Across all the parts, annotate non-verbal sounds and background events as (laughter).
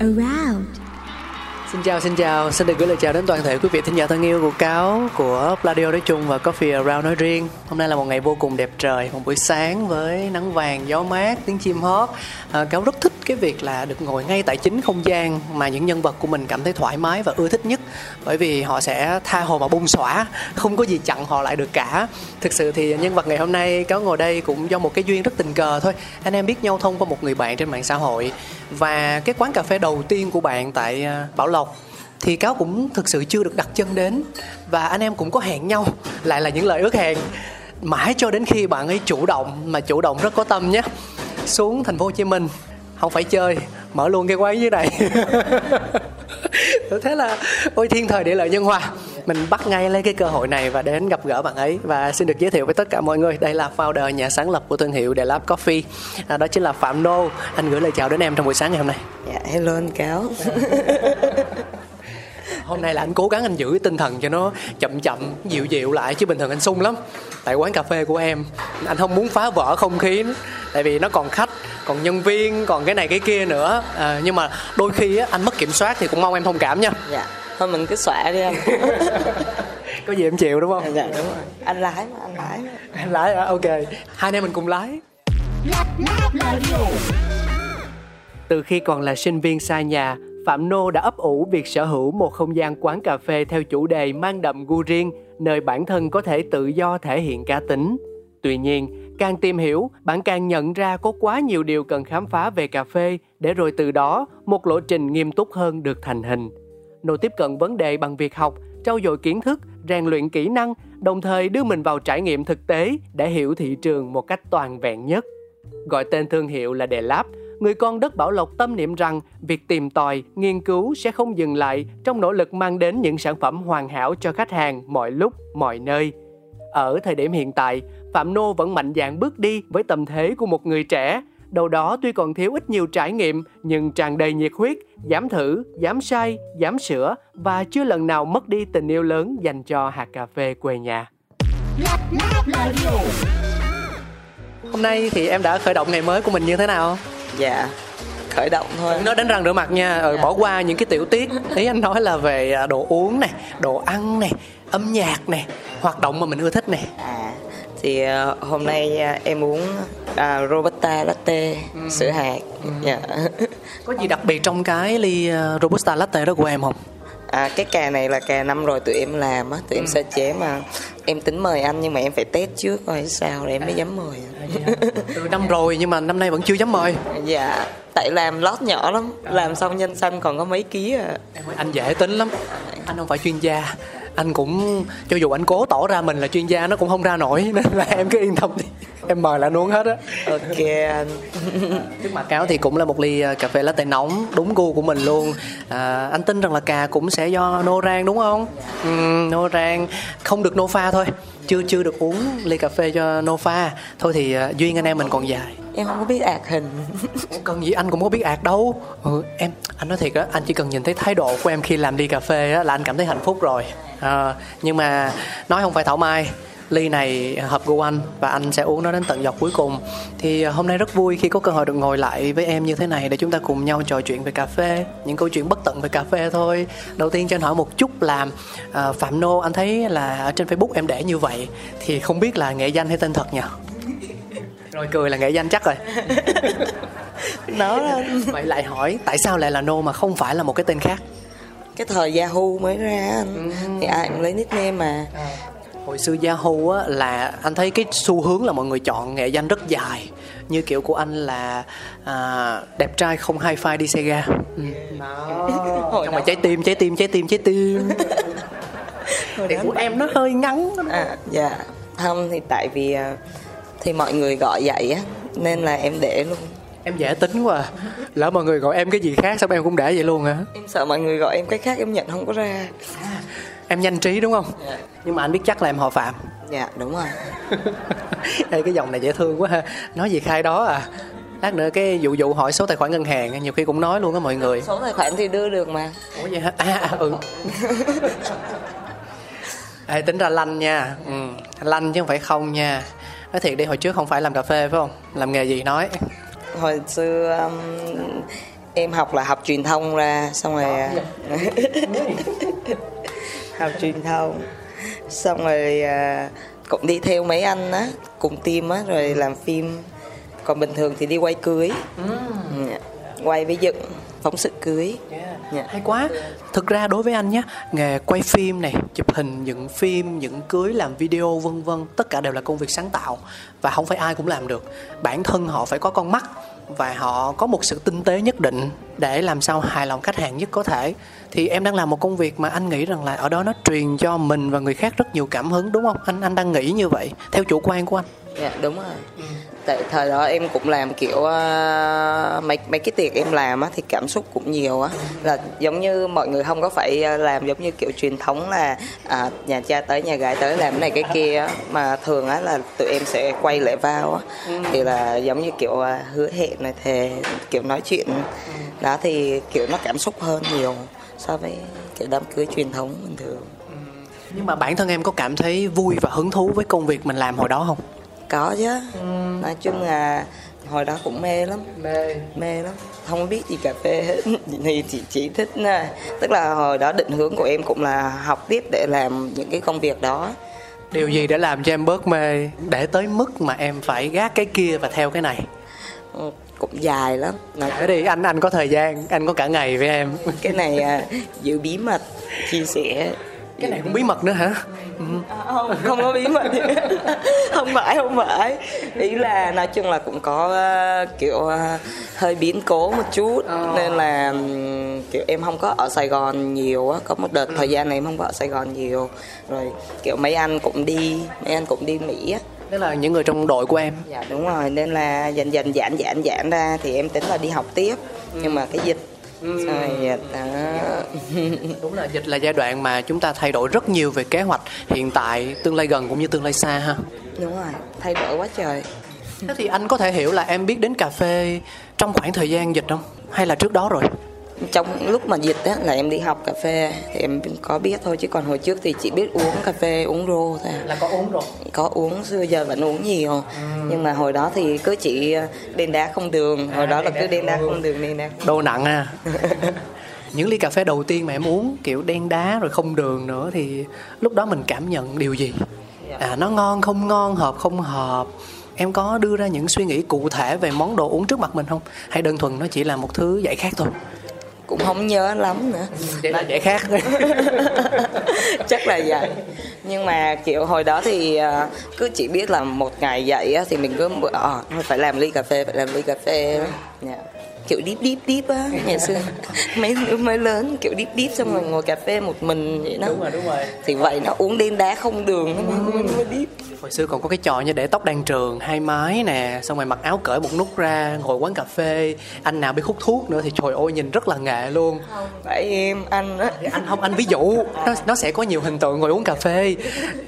around Xin chào, xin chào, xin được gửi lời chào đến toàn thể quý vị thính giả thân yêu của Cáo, của Pladio nói chung và Coffee Around nói riêng. Hôm nay là một ngày vô cùng đẹp trời, một buổi sáng với nắng vàng, gió mát, tiếng chim hót. À, Cáo rất thích cái việc là được ngồi ngay tại chính không gian mà những nhân vật của mình cảm thấy thoải mái và ưa thích nhất bởi vì họ sẽ tha hồ mà bung xõa, không có gì chặn họ lại được cả. Thực sự thì nhân vật ngày hôm nay Cáo ngồi đây cũng do một cái duyên rất tình cờ thôi. Anh em biết nhau thông qua một người bạn trên mạng xã hội và cái quán cà phê đầu tiên của bạn tại à, Bảo Lộc thì cáo cũng thực sự chưa được đặt chân đến. Và anh em cũng có hẹn nhau lại là những lời ước hẹn. Mãi cho đến khi bạn ấy chủ động mà chủ động rất có tâm nhé. Xuống thành phố Hồ Chí Minh không phải chơi mở luôn cái quán dưới này. (laughs) Thế là ôi thiên thời địa lợi nhân hòa. Mình bắt ngay lấy cái cơ hội này và đến gặp gỡ bạn ấy. Và xin được giới thiệu với tất cả mọi người đây là founder nhà sáng lập của thương hiệu The Lab Coffee. À, đó chính là Phạm Nô anh gửi lời chào đến em trong buổi sáng ngày hôm nay. Dạ, hello anh Cáo (laughs) hôm nay là anh cố gắng anh giữ tinh thần cho nó chậm chậm dịu dịu lại chứ bình thường anh sung lắm. Tại quán cà phê của em anh không muốn phá vỡ không khí tại vì nó còn khách còn nhân viên còn cái này cái kia nữa. À, nhưng mà đôi khi á, anh mất kiểm soát thì cũng mong em thông cảm nha. Dạ, thôi mình cứ xõa đi anh (laughs) có gì em chịu đúng không? Dạ đúng rồi. Anh lái mà, anh lái mà. em lái hả? Ok. Hai anh em mình cùng lái. Từ khi còn là sinh viên xa nhà Phạm Nô đã ấp ủ việc sở hữu một không gian quán cà phê theo chủ đề mang đậm gu riêng, nơi bản thân có thể tự do thể hiện cá tính. Tuy nhiên, càng tìm hiểu, bạn càng nhận ra có quá nhiều điều cần khám phá về cà phê để rồi từ đó một lộ trình nghiêm túc hơn được thành hình. Nô tiếp cận vấn đề bằng việc học, trau dồi kiến thức, rèn luyện kỹ năng, đồng thời đưa mình vào trải nghiệm thực tế để hiểu thị trường một cách toàn vẹn nhất. Gọi tên thương hiệu là đề Lab, người con đất Bảo Lộc tâm niệm rằng việc tìm tòi, nghiên cứu sẽ không dừng lại trong nỗ lực mang đến những sản phẩm hoàn hảo cho khách hàng mọi lúc, mọi nơi. Ở thời điểm hiện tại, Phạm Nô vẫn mạnh dạn bước đi với tâm thế của một người trẻ, đầu đó tuy còn thiếu ít nhiều trải nghiệm nhưng tràn đầy nhiệt huyết, dám thử, dám sai, dám sửa và chưa lần nào mất đi tình yêu lớn dành cho hạt cà phê quê nhà. Hôm nay thì em đã khởi động ngày mới của mình như thế nào? Dạ, khởi động thôi Nói đánh răng rửa mặt nha, ừ, Dạ. bỏ qua những cái tiểu tiết. Ý anh nói là về à, đồ uống này, đồ ăn này, âm nhạc này, hoạt động mà mình ưa thích này. À, thì ờ, hôm nay à, em uống à, Robusta Latte sữa hạt Dạ Có gì đặc biệt trong cái ly à, Robusta Latte đó của em không? À, cái cà này là cà năm rồi tụi em làm á, tụi em sơ chế mà em tính mời anh nhưng mà em phải test trước coi sao rồi em mới dám mời. Từ năm rồi nhưng mà năm nay vẫn chưa dám mời. dạ, tại làm lót nhỏ lắm, làm xong nhân xanh còn có mấy ký à. Em ơi, anh dễ tính lắm. Anh không phải chuyên gia. Anh cũng cho dù anh cố tỏ ra mình là chuyên gia nó cũng không ra nổi nên là em cứ yên tâm đi. Em mời là anh uống hết á. Ok anh. (laughs) Trước mặt cáo thì cũng là một ly à, cà phê latte nóng đúng gu của mình luôn. À, anh tin rằng là cà cũng sẽ do nô rang đúng không? Ừ, nô rang không được nô pha thôi. Chưa chưa được uống ly cà phê cho nô pha. Thôi thì à, duyên anh em mình còn dài. em không có biết ạc hình. Cần gì anh cũng có biết ạt đâu ừ, em anh nói thiệt á anh chỉ cần nhìn thấy thái độ của em khi làm ly cà phê á là anh cảm thấy hạnh phúc rồi à, nhưng mà nói không phải thảo mai ly này hợp gu anh và anh sẽ uống nó đến tận dọc cuối cùng. Thì à, hôm nay rất vui khi có cơ hội được ngồi lại với em như thế này để chúng ta cùng nhau trò chuyện về cà phê những câu chuyện bất tận về cà phê thôi. Đầu tiên cho anh hỏi một chút là à, phạm nô anh thấy là ở trên facebook em để như vậy thì không biết là nghệ danh hay tên thật nhỉ? (laughs) Rồi cười là nghệ danh chắc rồi. (laughs) Nó (laughs) vậy lại hỏi tại sao lại là nô mà không phải là một cái tên khác cái thời Yahoo mới ra anh. thì ai cũng lấy nickname mà. Hồi xưa Yahoo á là anh thấy cái xu hướng là mọi người chọn nghệ danh rất dài. Như kiểu của anh là à, đẹp trai không hi fi đi xe ga ừ. Nhưng (laughs) mà đó- trái tim trái tim trái tim trái tim. (laughs) Thì của em nó hơi ngắn. À dạ. Không thì tại vì à, thì mọi người gọi vậy á nên là em để luôn em dễ tính quá à. lỡ mọi người gọi em cái gì khác sao em cũng để vậy luôn hả? Em sợ mọi người gọi em cái khác em nhận không có ra. Em nhanh trí đúng không? Dạ. nhưng mà anh biết chắc là em họ phạm. Dạ đúng rồi. (laughs) Ê, cái dòng này dễ thương quá ha. Nói gì khai đó à. Lát nữa cái vụ vụ hỏi số tài khoản ngân hàng nhiều khi cũng nói luôn á mọi người. Số tài khoản thì đưa được mà. Ủa vậy hả? À, à ừ. Ê, tính ra lanh nha. Ừ. lanh chứ không phải không nha. Nói thiệt đi hồi trước không phải làm cà phê phải không? Làm nghề gì nói hồi xưa um, em học là học truyền thông ra xong rồi à, (laughs) học truyền thông. Xong rồi à, cũng đi theo mấy anh á cùng team á rồi làm phim. Còn bình thường thì đi quay cưới. Ừ, quay với dựng phóng sự cưới. Dạ. hay quá. Thực ra đối với anh nhé nghề quay phim này chụp hình dựng phim dựng cưới làm video vân vân tất cả đều là công việc sáng tạo và không phải ai cũng làm được. Bản thân họ phải có con mắt và họ có một sự tinh tế nhất định để làm sao hài lòng khách hàng nhất có thể. Thì em đang làm một công việc mà anh nghĩ rằng là ở đó nó truyền cho mình và người khác rất nhiều cảm hứng đúng không? Anh anh đang nghĩ như vậy theo chủ quan của anh. Dạ đúng rồi tại thời đó em cũng làm kiểu à, mấy mấy cái tiệc em làm á thì cảm xúc cũng nhiều á. Là giống như mọi người không có phải à, làm giống như kiểu truyền thống là à, nhà cha tới nhà gái tới làm cái này cái kia á mà thường á là tụi em sẽ quay lễ vào á. Thì là giống như kiểu à, hứa hẹn này thề kiểu nói chuyện đó thì kiểu nó cảm xúc hơn nhiều so với kiểu đám cưới truyền thống bình thường. Nhưng mà bản thân em có cảm thấy vui và hứng thú với công việc mình làm hồi đó không có chứ. Nói chung là hồi đó cũng mê lắm. Mê. Mê lắm. Không biết gì cà phê hết. (laughs) Thì chỉ chỉ thích nè tức là hồi đó định hướng của em cũng là học tiếp để làm những cái công việc đó. Điều gì để làm cho em bớt mê để tới mức mà em phải gác cái kia và theo cái này? Ừ, cũng dài lắm. Nói đi anh anh có thời gian anh có cả ngày với em. Cái này à, giữ bí mật chia sẻ cái này cũng bí mật nữa hả? Ừ. À, không không có bí mật. (laughs) Không phải không phải. Ý là nói chung là cũng có ờ, kiểu ờ, hơi biến cố một chút. Nên là ừm, kiểu em không có ở Sài Gòn nhiều á. Có một đợt thời gian này em không có ở Sài Gòn nhiều. Rồi kiểu mấy anh cũng đi mấy anh cũng đi Mỹ á. Đó là những người trong đội của em. Dạ đúng rồi. Nên là dần dần giãn giãn giãn ra thì em tính là đi học tiếp. Nhưng mà cái dịch rồi dịch đó. (laughs) Đúng là dịch là giai đoạn mà chúng ta thay đổi rất nhiều về kế hoạch hiện tại tương lai gần cũng như tương lai xa ha. Đúng rồi thay đổi quá trời. Thế thì anh có thể hiểu là em biết đến cà phê trong khoảng thời gian dịch không? Hay là trước đó rồi trong lúc mà dịch á là em đi học cà phê thì em có biết thôi chứ còn hồi trước thì chỉ biết uống cà phê uống rô thôi à. là có uống rồi? Có uống xưa giờ vẫn uống nhiều. Nhưng mà hồi đó thì cứ chỉ đen đá không đường. Hồi đó là cứ đen đá không đường. đen đá đồ nặng à. (laughs) Những ly cà phê đầu tiên mà em uống kiểu đen đá rồi không đường nữa thì lúc đó mình cảm nhận điều gì? À nó ngon không ngon hợp không hợp? Em có đưa ra những suy nghĩ cụ thể về món đồ uống trước mặt mình không? Hay đơn thuần nó chỉ là một thứ dạy khác thôi cũng không nhớ lắm nữa. Vậy là dạy khác. (laughs) Chắc là vậy. Nhưng mà kiểu hồi đó thì à, cứ chỉ biết là một ngày dậy á, thì mình cứ ờ phải làm ly cà phê phải làm ly cà phê. Dạ. Kiểu deep deep deep á ngày xưa. Mấy đứa mới lớn kiểu deep deep xong rồi ngồi cà phê một mình vậy đó. Đúng rồi đúng rồi. Thì vậy nó uống đen đá không đường nó mới, mới deep hồi xưa còn có cái trò như để tóc đan trường hai mái nè xong rồi mặc áo cởi một nút ra ngồi quán cà phê. Anh nào biết hút thuốc nữa thì trời ơi nhìn rất là nghệ luôn. Phải em anh á. Anh không anh ví dụ nó nó sẽ có nhiều hình tượng ngồi uống cà phê.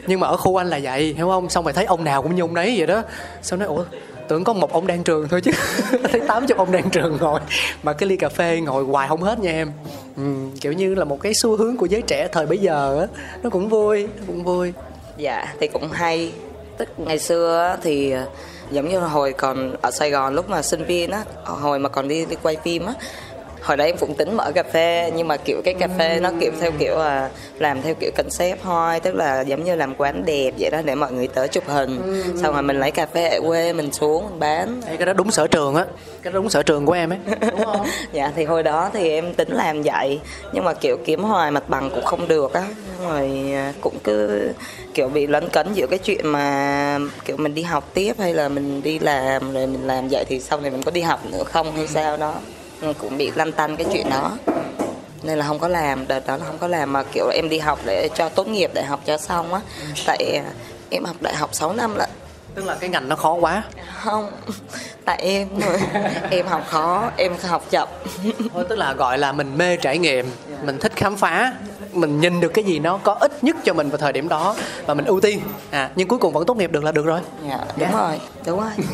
Nhưng mà ở khu anh là vậy hiểu không? Xong rồi thấy ông nào cũng như ông đấy vậy đó. Xong nói ủa tưởng có một ông đan trường thôi chứ. (laughs) Thấy tám chục ông đan trường ngồi mà cái ly cà phê ngồi hoài không hết nha em. Ừ, kiểu như là một cái xu hướng của giới trẻ thời bấy giờ á nó cũng vui nó cũng vui. Dạ thì cũng hay. Tức ngày xưa thì ờ, giống như hồi còn ở Sài Gòn lúc mà sinh viên á hồi mà còn đi đi quay phim á hồi đấy em cũng tính mở cà phê nhưng mà kiểu cái cà phê nó kiểu theo kiểu là làm theo kiểu concept thôi tức là giống như làm quán đẹp vậy đó để mọi người tới chụp hình. Xong rồi mình lấy cà phê ở quê mình xuống mình bán. Ê, cái đó đúng sở trường á. Cái đó đúng sở trường của em ấy. Đúng không? (laughs) Dạ thì hồi đó thì em tính làm vậy nhưng mà kiểu kiếm hoài mặt bằng cũng không được á. Rồi à, cũng cứ kiểu bị lấn cấn giữa cái chuyện mà kiểu mình đi học tiếp hay là mình đi làm rồi mình làm vậy thì sau này mình có đi học nữa không hay sao đó cũng bị lăn tăn cái chuyện đó. Nên là không có làm đợt đó là không có làm mà kiểu em đi học để cho tốt nghiệp đại học cho xong á. Tại à, em học đại học 6 năm lận. Tức là cái ngành nó khó quá. Không tại em (laughs) em học khó em học chậm. (laughs) Thôi, tức là gọi là mình mê trải nghiệm mình thích khám phá mình nhìn được cái gì nó có ích nhất cho mình vào thời điểm đó và mình ưu tiên. À nhưng cuối cùng vẫn tốt nghiệp được là được rồi. Dạ đúng rồi đúng rồi. (laughs)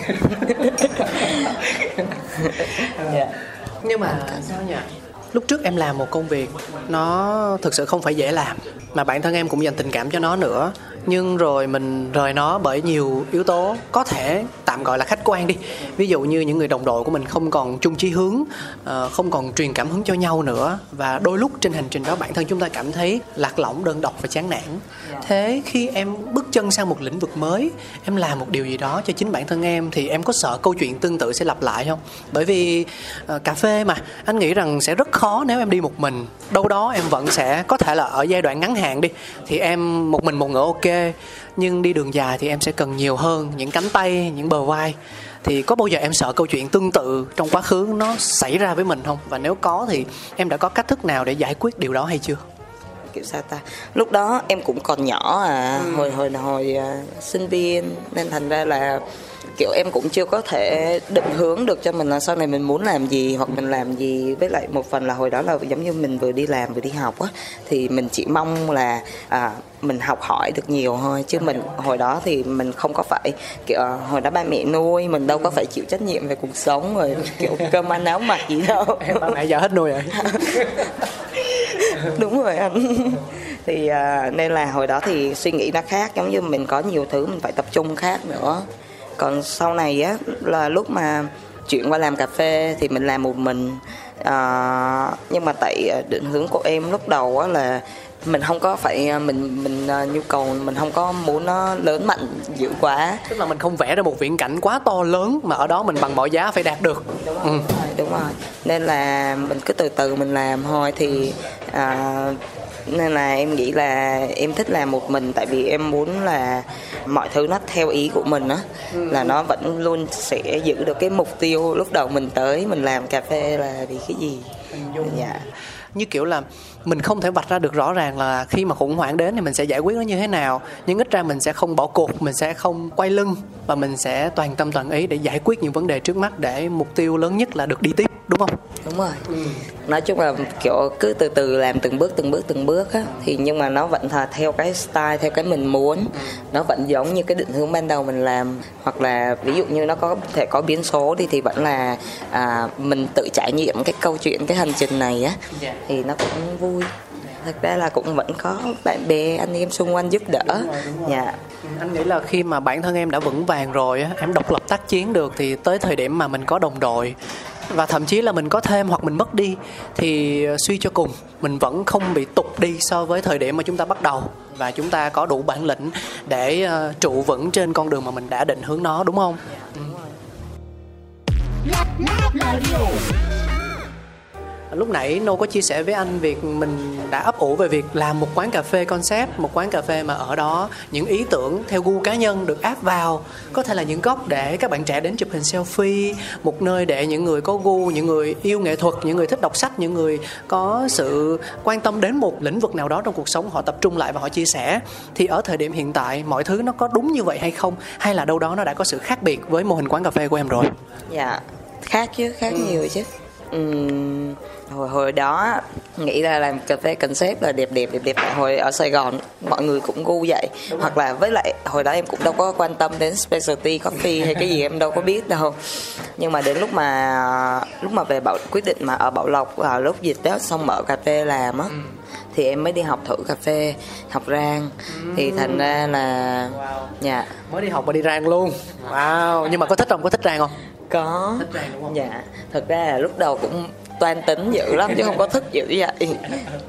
Dạ nhưng mà sao nhỉ? Lúc trước em làm một công việc, nó thực sự không phải dễ làm, mà bản thân em cũng dành tình cảm cho nó nữa nhưng rồi mình rời nó bởi nhiều yếu tố. Có thể tạm gọi là khách quan đi. Ví dụ như những người đồng đội của mình không còn chung chí hướng ờ, không còn truyền cảm hứng cho nhau nữa. Và đôi lúc trên hành trình đó bản thân chúng ta cảm thấy lạc lõng đơn độc và chán nản. Thế khi em bước chân sang một lĩnh vực mới em làm một điều gì đó cho chính bản thân em thì em có sợ câu chuyện tương tự sẽ lặp lại không? Bởi vì ờ, cà phê mà anh nghĩ rằng sẽ rất khó nếu em đi một mình. Đâu đó em vẫn sẽ có thể là ở giai đoạn ngắn hạn đi thì em một mình một ngựa ok nhưng đi đường dài thì em sẽ cần nhiều hơn những cánh tay những bờ vai. Thì có bao giờ em sợ câu chuyện tương tự trong quá khứ nó xảy ra với mình không? Và nếu có thì em đã có cách thức nào để giải quyết điều đó hay chưa? Kiểu sao ta? Lúc đó em cũng còn nhỏ à hồi hồi hồi à, sinh viên. Nên thành ra là kiểu em cũng chưa có thể định hướng được cho mình là sau này mình muốn làm gì hoặc mình làm gì. Với lại một phần là hồi đó là giống như mình vừa đi làm vừa đi học á thì mình chỉ mong là à, mình học hỏi được nhiều thôi. Chứ mình hồi đó thì mình không có phải kiểu à, hồi đó ba mẹ nuôi mình đâu có phải chịu trách nhiệm về cuộc sống rồi kiểu cơm ăn áo mặc gì đâu. (laughs) Ba mẹ giờ hết nuôi rồi. (laughs) Đúng rồi anh. Thì à, nên là hồi đó thì suy nghĩ nó khác. Giống như mình có nhiều thứ mình phải tập trung khác nữa còn sau này á là lúc mà chuyển qua làm cà phê thì mình làm một mình. À, nhưng mà tại định hướng của em lúc đầu á là mình không có phải à, mình mình à, nhu cầu mình không có muốn nó lớn mạnh dữ quá. Tức là mình không vẽ ra một viễn cảnh quá to lớn mà ở đó mình bằng mọi giá phải đạt được. Đúng rồi, đúng rồi. Nên là mình cứ từ từ mình làm thôi thì à, nên là em nghĩ là em thích làm một mình tại vì em muốn là mọi thứ nó theo ý của mình á. Là nó vẫn luôn sẽ giữ được cái mục tiêu lúc đầu mình tới mình làm cà phê là vì cái gì. Dạ. Như kiểu là mình không thể vạch ra được rõ ràng là khi mà khủng hoảng đến thì mình sẽ giải quyết nó như thế nào. Nhưng ít ra mình sẽ không bỏ cuộc mình sẽ không quay lưng và mình sẽ toàn tâm toàn ý để giải quyết những vấn đề trước mắt để mục tiêu lớn nhất là được đi tiếp đúng không? Đúng rồi. Nói chung là kiểu cứ từ từ làm từng bước từng bước từng bước á thì nhưng mà nó vẫn là theo cái style theo cái mình muốn. Nó vẫn giống như cái định hướng ban đầu mình làm. Hoặc là ví dụ như nó có thể có biến số đi thì vẫn là à, mình tự trải nghiệm cái câu chuyện cái hành trình này á. Dạ. thì nó cũng vui thật ra là cũng vẫn có bạn bè anh em xung quanh giúp đỡ dạ anh nghĩ là khi mà bản thân em đã vững vàng rồi á, em độc lập tác chiến được thì tới thời điểm mà mình có đồng đội và thậm chí là mình có thêm hoặc mình mất đi thì ờ, suy cho cùng mình vẫn không bị tụt đi so với thời điểm mà chúng ta bắt đầu và chúng ta có đủ bản lĩnh để ờ, trụ vững trên con đường mà mình đã định hướng nó đúng không lúc nãy Nô có chia sẻ với anh việc mình đã ấp ủ về việc làm một quán cà phê concept một quán cà phê mà ở đó những ý tưởng theo gu cá nhân được áp vào. Có thể là những góc để các bạn trẻ đến chụp hình selfie một nơi để những người có gu những người yêu nghệ thuật những người thích đọc sách những người có sự quan tâm đến một lĩnh vực nào đó trong cuộc sống họ tập trung lại và họ chia sẻ. Thì ở thời điểm hiện tại mọi thứ nó có đúng như vậy hay không? Hay là đâu đó nó đã có sự khác biệt với mô hình quán cà phê của em rồi? Dạ khác chứ khác nhiều chứ Hồi hồi đó nghĩ là làm cà phê concept là đẹp đẹp đẹp đẹp hồi ở Sài Gòn mọi người cũng gu vậy. Hoặc là với lại hồi đó em cũng đâu có quan tâm đến specialty coffee hay cái gì em đâu có biết đâu. Nhưng mà đến lúc mà lúc mà về bảo quyết định mà ở Bảo Lộc vào lúc dịch đó xong mở cà phê làm á thì em mới đi học thử cà phê học rang. Thì thành ra là dạ. Mới đi học mà đi rang luôn. Wow. Nhưng mà có thích không? Có thích rang không có. Thích rang đúng không? dạ. Thật ra là lúc đầu cũng toan tính dữ lắm chứ không có thích dữ vậy. (laughs)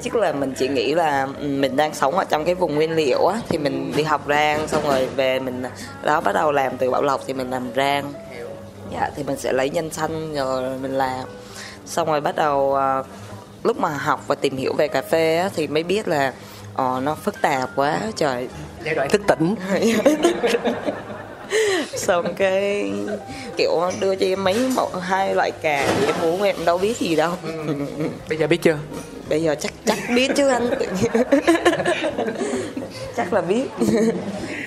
Chứ là mình chỉ nghĩ là ừ, mình đang sống ở trong cái vùng nguyên liệu á thì mình đi học rang xong rồi về mình đó bắt đầu làm từ bảo lộc thì mình làm rang. Dạ thì mình sẽ lấy nhân xanh rồi mình làm. Xong rồi bắt đầu à, lúc mà học và tìm hiểu về cà phê á, thì mới biết là ờ, nó phức tạp quá trời. Giai đoạn thức tỉnh (laughs) (laughs) (laughs) xong cái kiểu đưa cho em mấy mẫu hai loại cà thì em uống em đâu biết gì đâu. Bây giờ biết chưa? Bây giờ chắc chắc biết chứ anh. (laughs) Chắc là biết. (laughs)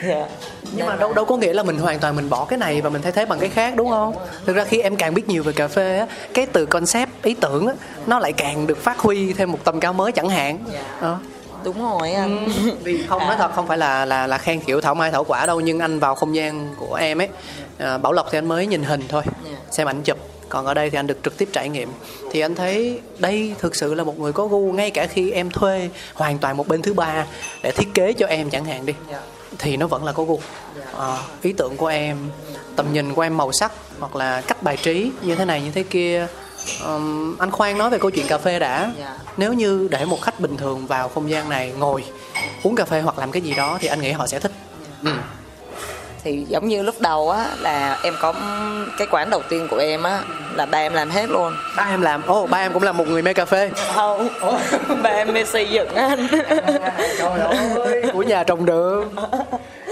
Dạ. Nhưng mà đâu đâu có nghĩa là mình hoàn toàn mình bỏ cái này và mình thay thế bằng cái khác đúng không? Thực ra khi em càng biết nhiều về cà phê á cái từ concept ý tưởng á nó lại càng được phát huy thêm một tầm cao mới chẳng hạn. Đó. Đúng rồi anh (laughs) vì không nói thật không phải là là là khen kiểu thảo mai thảo quả đâu nhưng anh vào không gian của em ấy à, bảo lộc thì anh mới nhìn hình thôi Dạ. xem ảnh chụp. Còn ở đây thì anh được trực tiếp trải nghiệm. Thì anh thấy đây thực sự là một người có gu ngay cả khi em thuê hoàn toàn một bên thứ ba để thiết kế cho em chẳng hạn đi thì nó vẫn là có gu. Ờ, ý tưởng của em tầm nhìn của em màu sắc hoặc là cách bài trí như thế này như thế kia Ờm, anh khoan nói về câu chuyện cà phê đã. Dạ. nếu như để một khách bình thường vào không gian này ngồi uống cà phê hoặc làm cái gì đó thì anh nghĩ họ sẽ thích. Ừ. thì giống như lúc đầu á là em có cái quán đầu tiên của em á là ba em làm hết luôn. Ba em làm? Ồ ba em cũng là một người mê cà phê. Không ba em mê xây dựng anh. Trời ơi của nhà trồng được (laughs)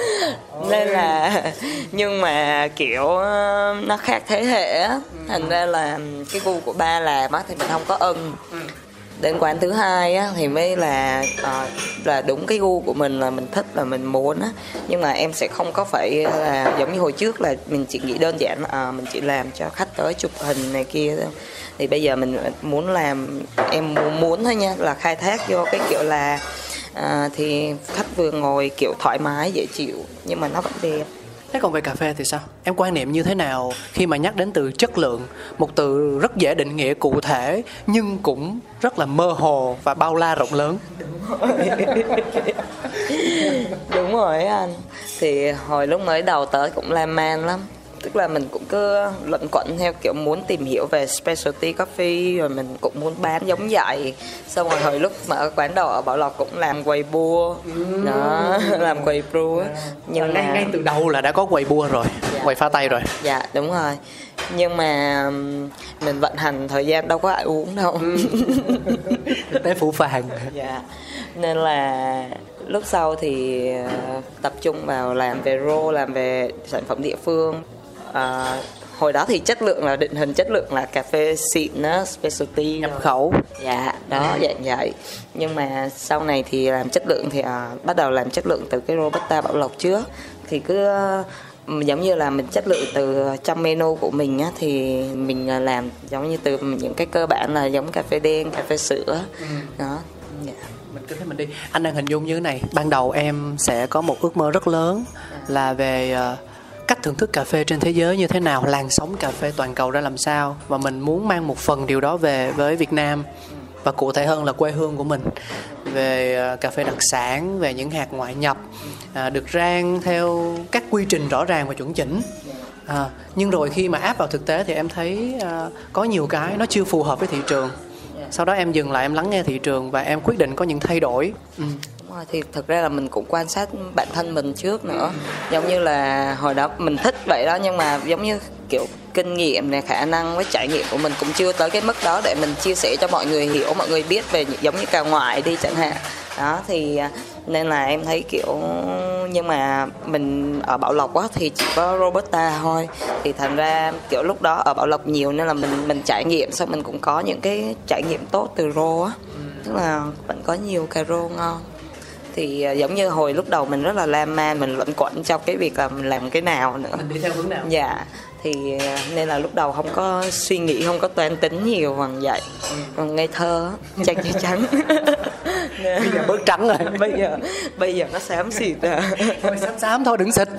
nên là (laughs) nhưng mà kiểu ờ, nó khác thế hệ á. Thành ra là cái gu của ba làm á thì mình không có ưng. Đến quán thứ hai á thì mới là ờ, là đúng cái gu của mình là mình thích là mình muốn á. Nhưng mà em sẽ không có phải là giống như hồi trước là mình chỉ nghĩ đơn giản là ờ, mình chỉ làm cho khách tới chụp hình này kia thôi. Thì bây giờ mình muốn làm em muốn muốn thôi nha là khai thác vô cái kiểu là à, thì khách vừa ngồi kiểu thoải mái dễ chịu nhưng mà nó vẫn đẹp. Thế còn về cà phê thì sao? Em quan niệm như thế nào khi mà nhắc đến từ chất lượng một từ rất dễ định nghĩa cụ thể nhưng cũng rất là mơ hồ và bao la rộng lớn? (laughs) Đúng rồi anh. Thì hồi lúc mới đầu tới cũng lan man lắm tức là mình cũng cứ luận quẩn theo kiểu muốn tìm hiểu về specialty coffee rồi mình cũng muốn bán giống vậy. Xong rồi hồi lúc mà ở quán đầu ở bảo lộc cũng làm quầy bua. Đó (laughs) làm quầy bua nhưng ngay mà ngay từ đầu là đã có quầy bua rồi quầy pha tay rồi. Dạ đúng rồi. Nhưng mà mình vận hành thời gian đâu có ai uống đâu. (laughs) Thực tế phủ phàng. Dạ. Nên là lúc sau thì ờ, tập trung vào làm về rô làm về sản phẩm địa phương Ờ, hồi đó thì chất lượng là định hình chất lượng là cà phê xịn á specialty. Nhập rồi. khẩu. Dạ đó dạng vậy. Nhưng mà sau này thì làm chất lượng thì à, bắt đầu làm chất lượng từ cái robusta bảo lộc trước. Thì cứ ờ, giống như là mình chất lượng từ trong menu của mình á thì mình à, làm giống như từ những cái cơ bản là giống cà phê đen cà phê sữa. Đó dạ. mình cứ thế mình đi. Anh đang hình dung như thế này. Ban đầu em sẽ có một ước mơ rất lớn là về ờ, cách thưởng thức cà phê trên thế giới như thế nào làn sóng cà phê toàn cầu ra làm sao và mình muốn mang một phần điều đó về với Việt Nam và cụ thể hơn là quê hương của mình về à, cà phê đặc sản về những hạt ngoại nhập à, được rang theo các quy trình rõ ràng và chuẩn chỉnh. À, nhưng rồi khi mà áp vào thực tế thì em thấy à, có nhiều cái nó chưa phù hợp với thị trường. Sau đó em dừng lại em lắng nghe thị trường và em quyết định có những thay đổi. Ừ. Đúng rồi, thì thực ra là mình cũng quan sát bản thân mình trước nữa. Giống như là hồi đó mình thích vậy đó nhưng mà giống như kiểu kinh nghiệm này khả năng với trải nghiệm của mình cũng chưa tới cái mức đó để mình chia sẻ cho mọi người hiểu mọi người biết về giống như cà ngoại đi chẳng hạn. Đó thì à, nên là em thấy kiểu nhưng mà mình ở Bảo Lộc quá thì chỉ có roberta thôi. Thì thành ra kiểu lúc đó ở Bảo Lộc nhiều nên là mình mình trải nghiệm xong mình cũng có những cái trải nghiệm tốt từ rô á. Tức là vẫn có nhiều cà rô ngon thì à, giống như hồi lúc đầu mình rất là lan man mình luẩn quẩn trong cái việc là mình làm cái nào nữa. Mình đi theo hướng nào? Dạ thì à, nên là lúc đầu không có suy nghĩ không có toan tính nhiều bằng vậy. Còn ngây thơ trắng cho trắng. (laughs) Bây giờ bớt trắng rồi. (laughs) Bây giờ bây giờ nó xám xịt à. Thôi xám xám thôi đừng xịt. (laughs)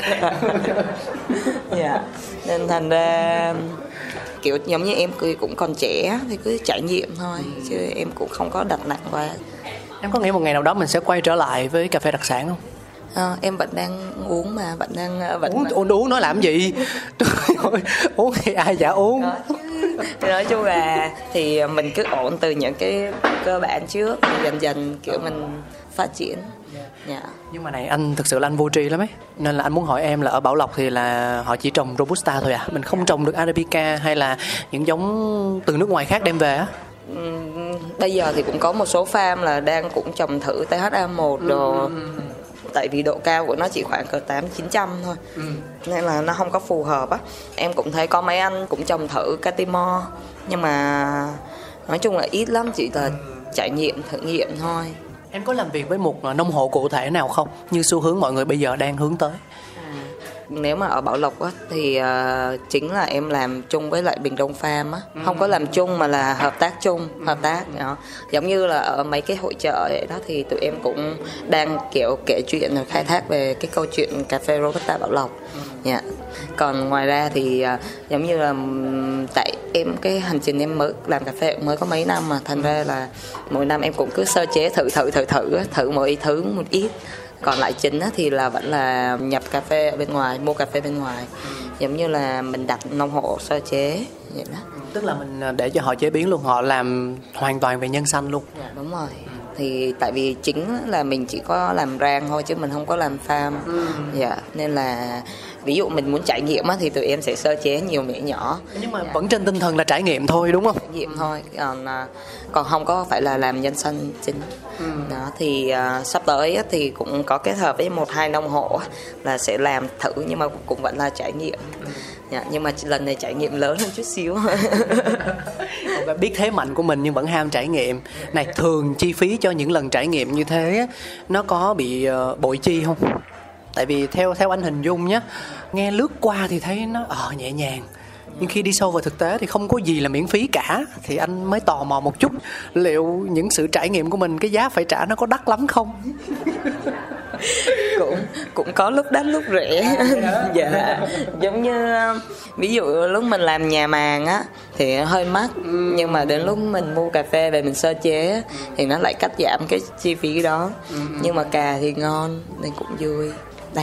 Dạ nên thành ra kiểu giống như em cũng còn trẻ thì cứ trải nghiệm thôi chứ em cũng không có đặt nặng quá em có nghĩ một ngày nào đó mình sẽ quay trở lại với cà phê đặc sản không? Ờ, em vẫn đang uống mà vẫn đang vẫn uống uống uống nói làm gì? (laughs) Uống thì ai chả uống. Đó nói chung là thì mình cứ ổn từ những cái cơ bản trước dần dần kiểu mình phát triển. Dạ. Nhưng mà này anh thực sự là anh vô tri lắm ấy. Nên là anh muốn hỏi em là ở Bảo Lộc thì là họ chỉ trồng robusta thôi à? Mình không trồng được arabica hay là những giống từ nước ngoài khác đem về á bây giờ thì cũng có một số farm là đang cũng trồng thử THA1 đồ. Tại vì độ cao của nó chỉ khoảng cỡ tám chín trăm thôi. Nên là nó không có phù hợp á. Em cũng thấy có mấy anh cũng trồng thử Catimor nhưng mà nói chung là ít lắm chỉ là trải nghiệm thử nghiệm thôi. Em có làm việc với một nông hộ cụ thể nào không? Như xu hướng mọi người bây giờ đang hướng tới nếu mà ở Bảo Lộc á thì ờ, chính là em làm chung với lại Bình Đông Farm á, không có làm chung mà là hợp tác chung, hợp tác đó. Giống như là ở mấy cái hội chợ vậy đó thì tụi em cũng đang kiểu kể chuyện rồi khai thác về cái câu chuyện cà phê Robusta Bảo Lộc. Dạ. Còn ngoài ra thì ờ, giống như là tại em cái hành trình em mới làm cà phê mới có mấy năm mà thành ra là mỗi năm em cũng cứ sơ chế thử thử thử thử thử mỗi thứ một ít còn lại chính thì là vẫn là nhập cà phê ở bên ngoài mua cà phê bên ngoài. Giống như là mình đặt nông hộ sơ chế vậy đó. Tức là mình ờ, để cho họ chế biến luôn họ làm hoàn toàn về nhân xanh luôn. Dạ đúng rồi. Thì tại vì chính là mình chỉ có làm rang thôi chứ mình không có làm farm. Dạ nên là ví dụ mình muốn trải nghiệm thì tụi em sẽ sơ chế nhiều mẻ nhỏ. Nhưng mà vẫn trên tinh thần là trải nghiệm thôi đúng không? Trải nghiệm thôi. Còn à, còn không có phải là làm nhân sân chính. Đó thì à, sắp tới thì cũng có kết hợp với một hai nông hộ là sẽ làm thử nhưng mà cũng vẫn là trải nghiệm. Dạ, nhưng mà lần này trải nghiệm lớn hơn chút xíu. (laughs) Và biết thế mạnh của mình nhưng vẫn ham trải nghiệm. Này thường chi phí cho những lần trải nghiệm như thế nó có bị ờ, bội chi không tại vì theo theo anh hình dung nhé nghe lướt qua thì thấy nó ờ nhẹ nhàng. Nhưng khi đi sâu vào thực tế thì không có gì là miễn phí cả. Thì anh mới tò mò một chút liệu những sự trải nghiệm của mình cái giá phải trả nó có đắt lắm không? (laughs) Cũng cũng có lúc đắt lúc rẻ. (laughs) Dạ. Giống như ví dụ lúc mình làm nhà màng á thì hơi mắc. Nhưng mà đến lúc mình mua cà phê về mình sơ chế thì nó lại cắt giảm cái chi phí đó. Nhưng mà cà thì ngon nên cũng vui đó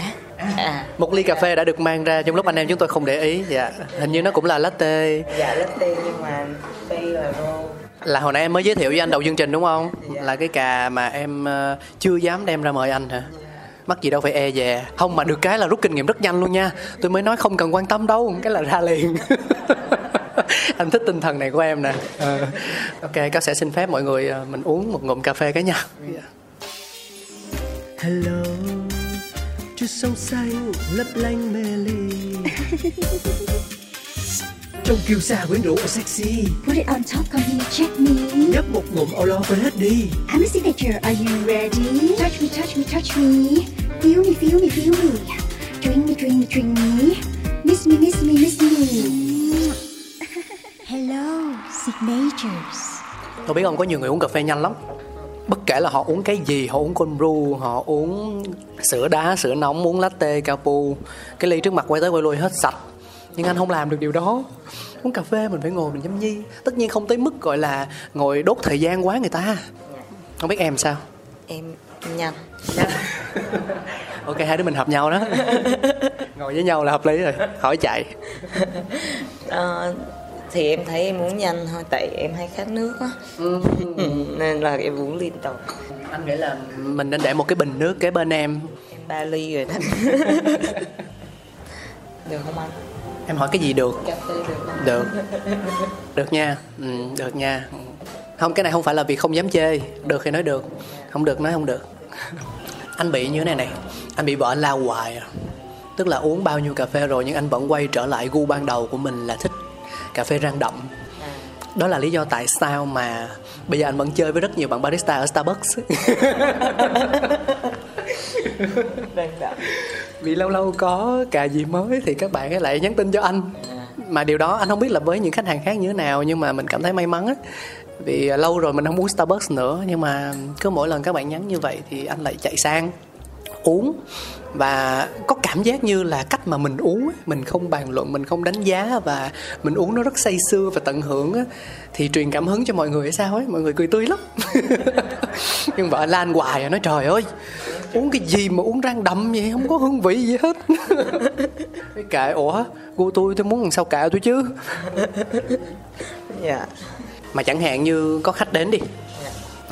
à. Một ly cà phê đã được mang ra trong lúc anh em chúng tôi không để ý. Dạ. Hình như nó cũng là latte. Dạ latte nhưng mà phi là rô. Là hồi nãy em mới giới thiệu với anh đầu chương trình đúng không? Là cái cà mà em ờ, chưa dám đem ra mời anh hả? Mắc gì đâu phải e dè. Không mà được cái là rút kinh nghiệm rất nhanh luôn nha. Tôi mới nói không cần quan tâm đâu cái là ra liền. (laughs) Anh thích tinh thần này của em nè. Ờ. ok cáo sẽ xin phép mọi người ờ, mình uống một ngụm cà phê cái nha. Hello sông xanh lấp lánh mê ly (laughs) Trong kiêu sa quyến rũ và sexy Put it on top, come here, check me. Nhấp một ngụm lo quên hết đi I'm a signature, are you ready? Touch me, touch me, touch me. Feel me, feel me, feel me. Drink me, drink me, drink me. Miss me, miss me, miss me. Hello, signatures. tôi biết không có nhiều người uống cà phê nhanh lắm bất kể là họ uống cái gì họ uống cold brew họ uống sữa đá sữa nóng uống latte capu cái ly trước mặt quay tới quay lui hết sạch. Nhưng anh không làm được điều đó. Uống cà phê mình phải ngồi mình nhâm nhi. Tất nhiên không tới mức gọi là ngồi đốt thời gian quá người ta. Không biết em sao? Em nhanh. (laughs) Ok hai đứa mình hợp nhau đó. (laughs) Ngồi với nhau là hợp lý rồi. Khỏi chạy. (laughs) Ờ, thì em thấy em uống nhanh thôi tại em hay khát nước á. Ừ, (laughs) nên là em uống liên tục. Anh nghĩ là mình nên để một cái bình nước kế bên em. Em ba ly rồi đó. (laughs) Được không anh? Em hỏi cái gì được? Cà phê được không? Được. Được nha. Ừ, được nha. Không cái này không phải là vì không dám chê. Được thì nói được. Không được nói không được. (laughs) Anh bị như thế này này. Anh bị vợ lao hoài à. tức là uống bao nhiêu cà phê rồi nhưng anh vẫn quay trở lại gu ban đầu của mình là thích cà phê rang đậm. Đó là lý do tại sao mà bây giờ anh vẫn chơi với rất nhiều bạn barista ở Starbucks. Đậm vì lâu lâu có cà gì mới thì các bạn ấy lại nhắn tin cho anh. Mà điều đó anh không biết là với những khách hàng khác như thế nào nhưng mà mình cảm thấy may mắn á. Vì lâu rồi mình không uống Starbucks nữa nhưng mà cứ mỗi lần các bạn nhắn như vậy thì anh lại chạy sang uống. Và có cảm giác như là cách mà mình uống mình không bàn luận mình không đánh giá và mình uống nó rất say sưa và tận hưởng á, thì truyền cảm hứng cho mọi người hay sao ấy? Mọi người cười tươi lắm. (laughs) Nhưng vợ lan hoài à, nói trời ơi uống cái gì mà uống rang đậm vậy? Không có hương vị gì hết. (laughs) Cái kệ ủa gu tôi tôi muốn làm sao kệ tôi chứ? (laughs) Dạ. Mà chẳng hạn như có khách đến đi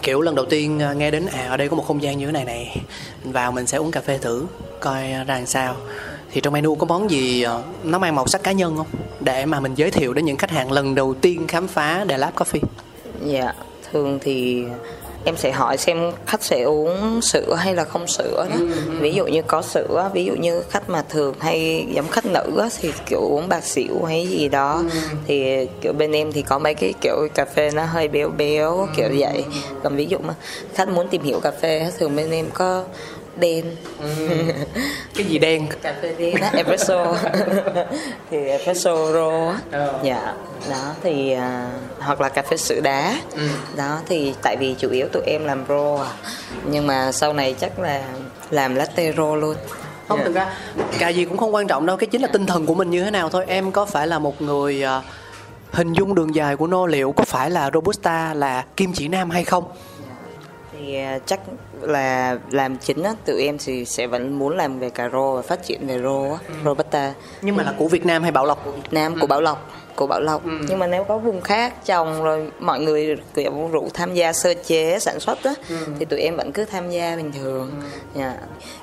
kiểu lần đầu tiên à, nghe đến à ở đây có một không gian như thế này này mình vào mình sẽ uống cà phê thử, coi ra làm sao. Thì trong menu có món gì à, nó mang màu sắc cá nhân không? Để mà mình giới thiệu đến những khách hàng lần đầu tiên khám phá The Lab Coffee. Dạ thường thì em sẽ hỏi xem khách sẽ uống sữa hay là không sữa đó. Ví dụ như có sữa ví dụ như khách mà thường hay giống khách nữ á, thì kiểu uống bạc xỉu hay gì đó. Thì kiểu bên em thì có mấy cái kiểu cà phê nó hơi béo béo kiểu vậy. Còn ví dụ mà khách muốn tìm hiểu cà phê thường bên em có đen. Cái gì đen? Cà phê đen á espresso. (laughs) Thì espresso ro á. Ờ. dạ đó thì à, hoặc là cà phê sữa đá. Ừ. đó thì tại vì chủ yếu tụi em làm ro à. Nhưng mà sau này chắc là làm latte ro luôn. Không Dạ. thực ra cà gì cũng không quan trọng đâu cái chính là tinh thần của mình như thế nào thôi. Em có phải là một người à, hình dung đường dài của nô liệu có phải là robusta là kim chỉ nam hay không thì chắc là làm chính á tụi em thì sẽ vẫn muốn làm về cà rô và phát triển về rô á robusta. Nhưng mà là của Việt Nam hay Bảo Lộc? Việt Nam của Bảo Lộc của Bảo Lộc. Nhưng mà nếu có vùng khác trồng rồi mọi người kiểu rủ tham gia sơ chế sản xuất á thì tụi em vẫn cứ tham gia bình thường. Dạ.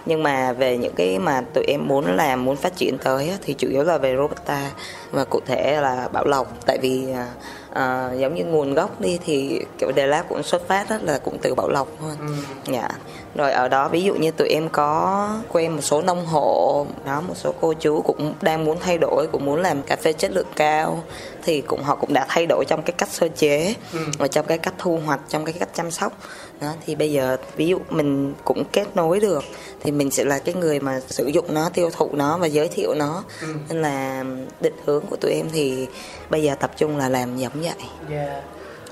nhưng mà về những cái mà tụi em muốn làm muốn phát triển tới á, thì chủ yếu là về Robusta và cụ thể là Bảo Lộc. Tại vì à, à, giống như nguồn gốc đi thì kiểu đề lab cũng xuất phát đó là cũng từ Bảo Lộc thôi. Dạ. Rồi ở đó ví dụ như tụi em có quen một số nông hộ đó một số cô chú cũng đang muốn thay đổi cũng muốn làm cà phê chất lượng cao thì cũng họ cũng đã thay đổi trong cái cách sơ chế và trong cái cách thu hoạch trong cái cách chăm sóc đó thì bây giờ ví dụ mình cũng kết nối được thì mình sẽ là cái người mà sử dụng nó tiêu thụ nó và giới thiệu nó. Nên là định hướng của tụi em thì bây giờ tập trung là làm giống vậy.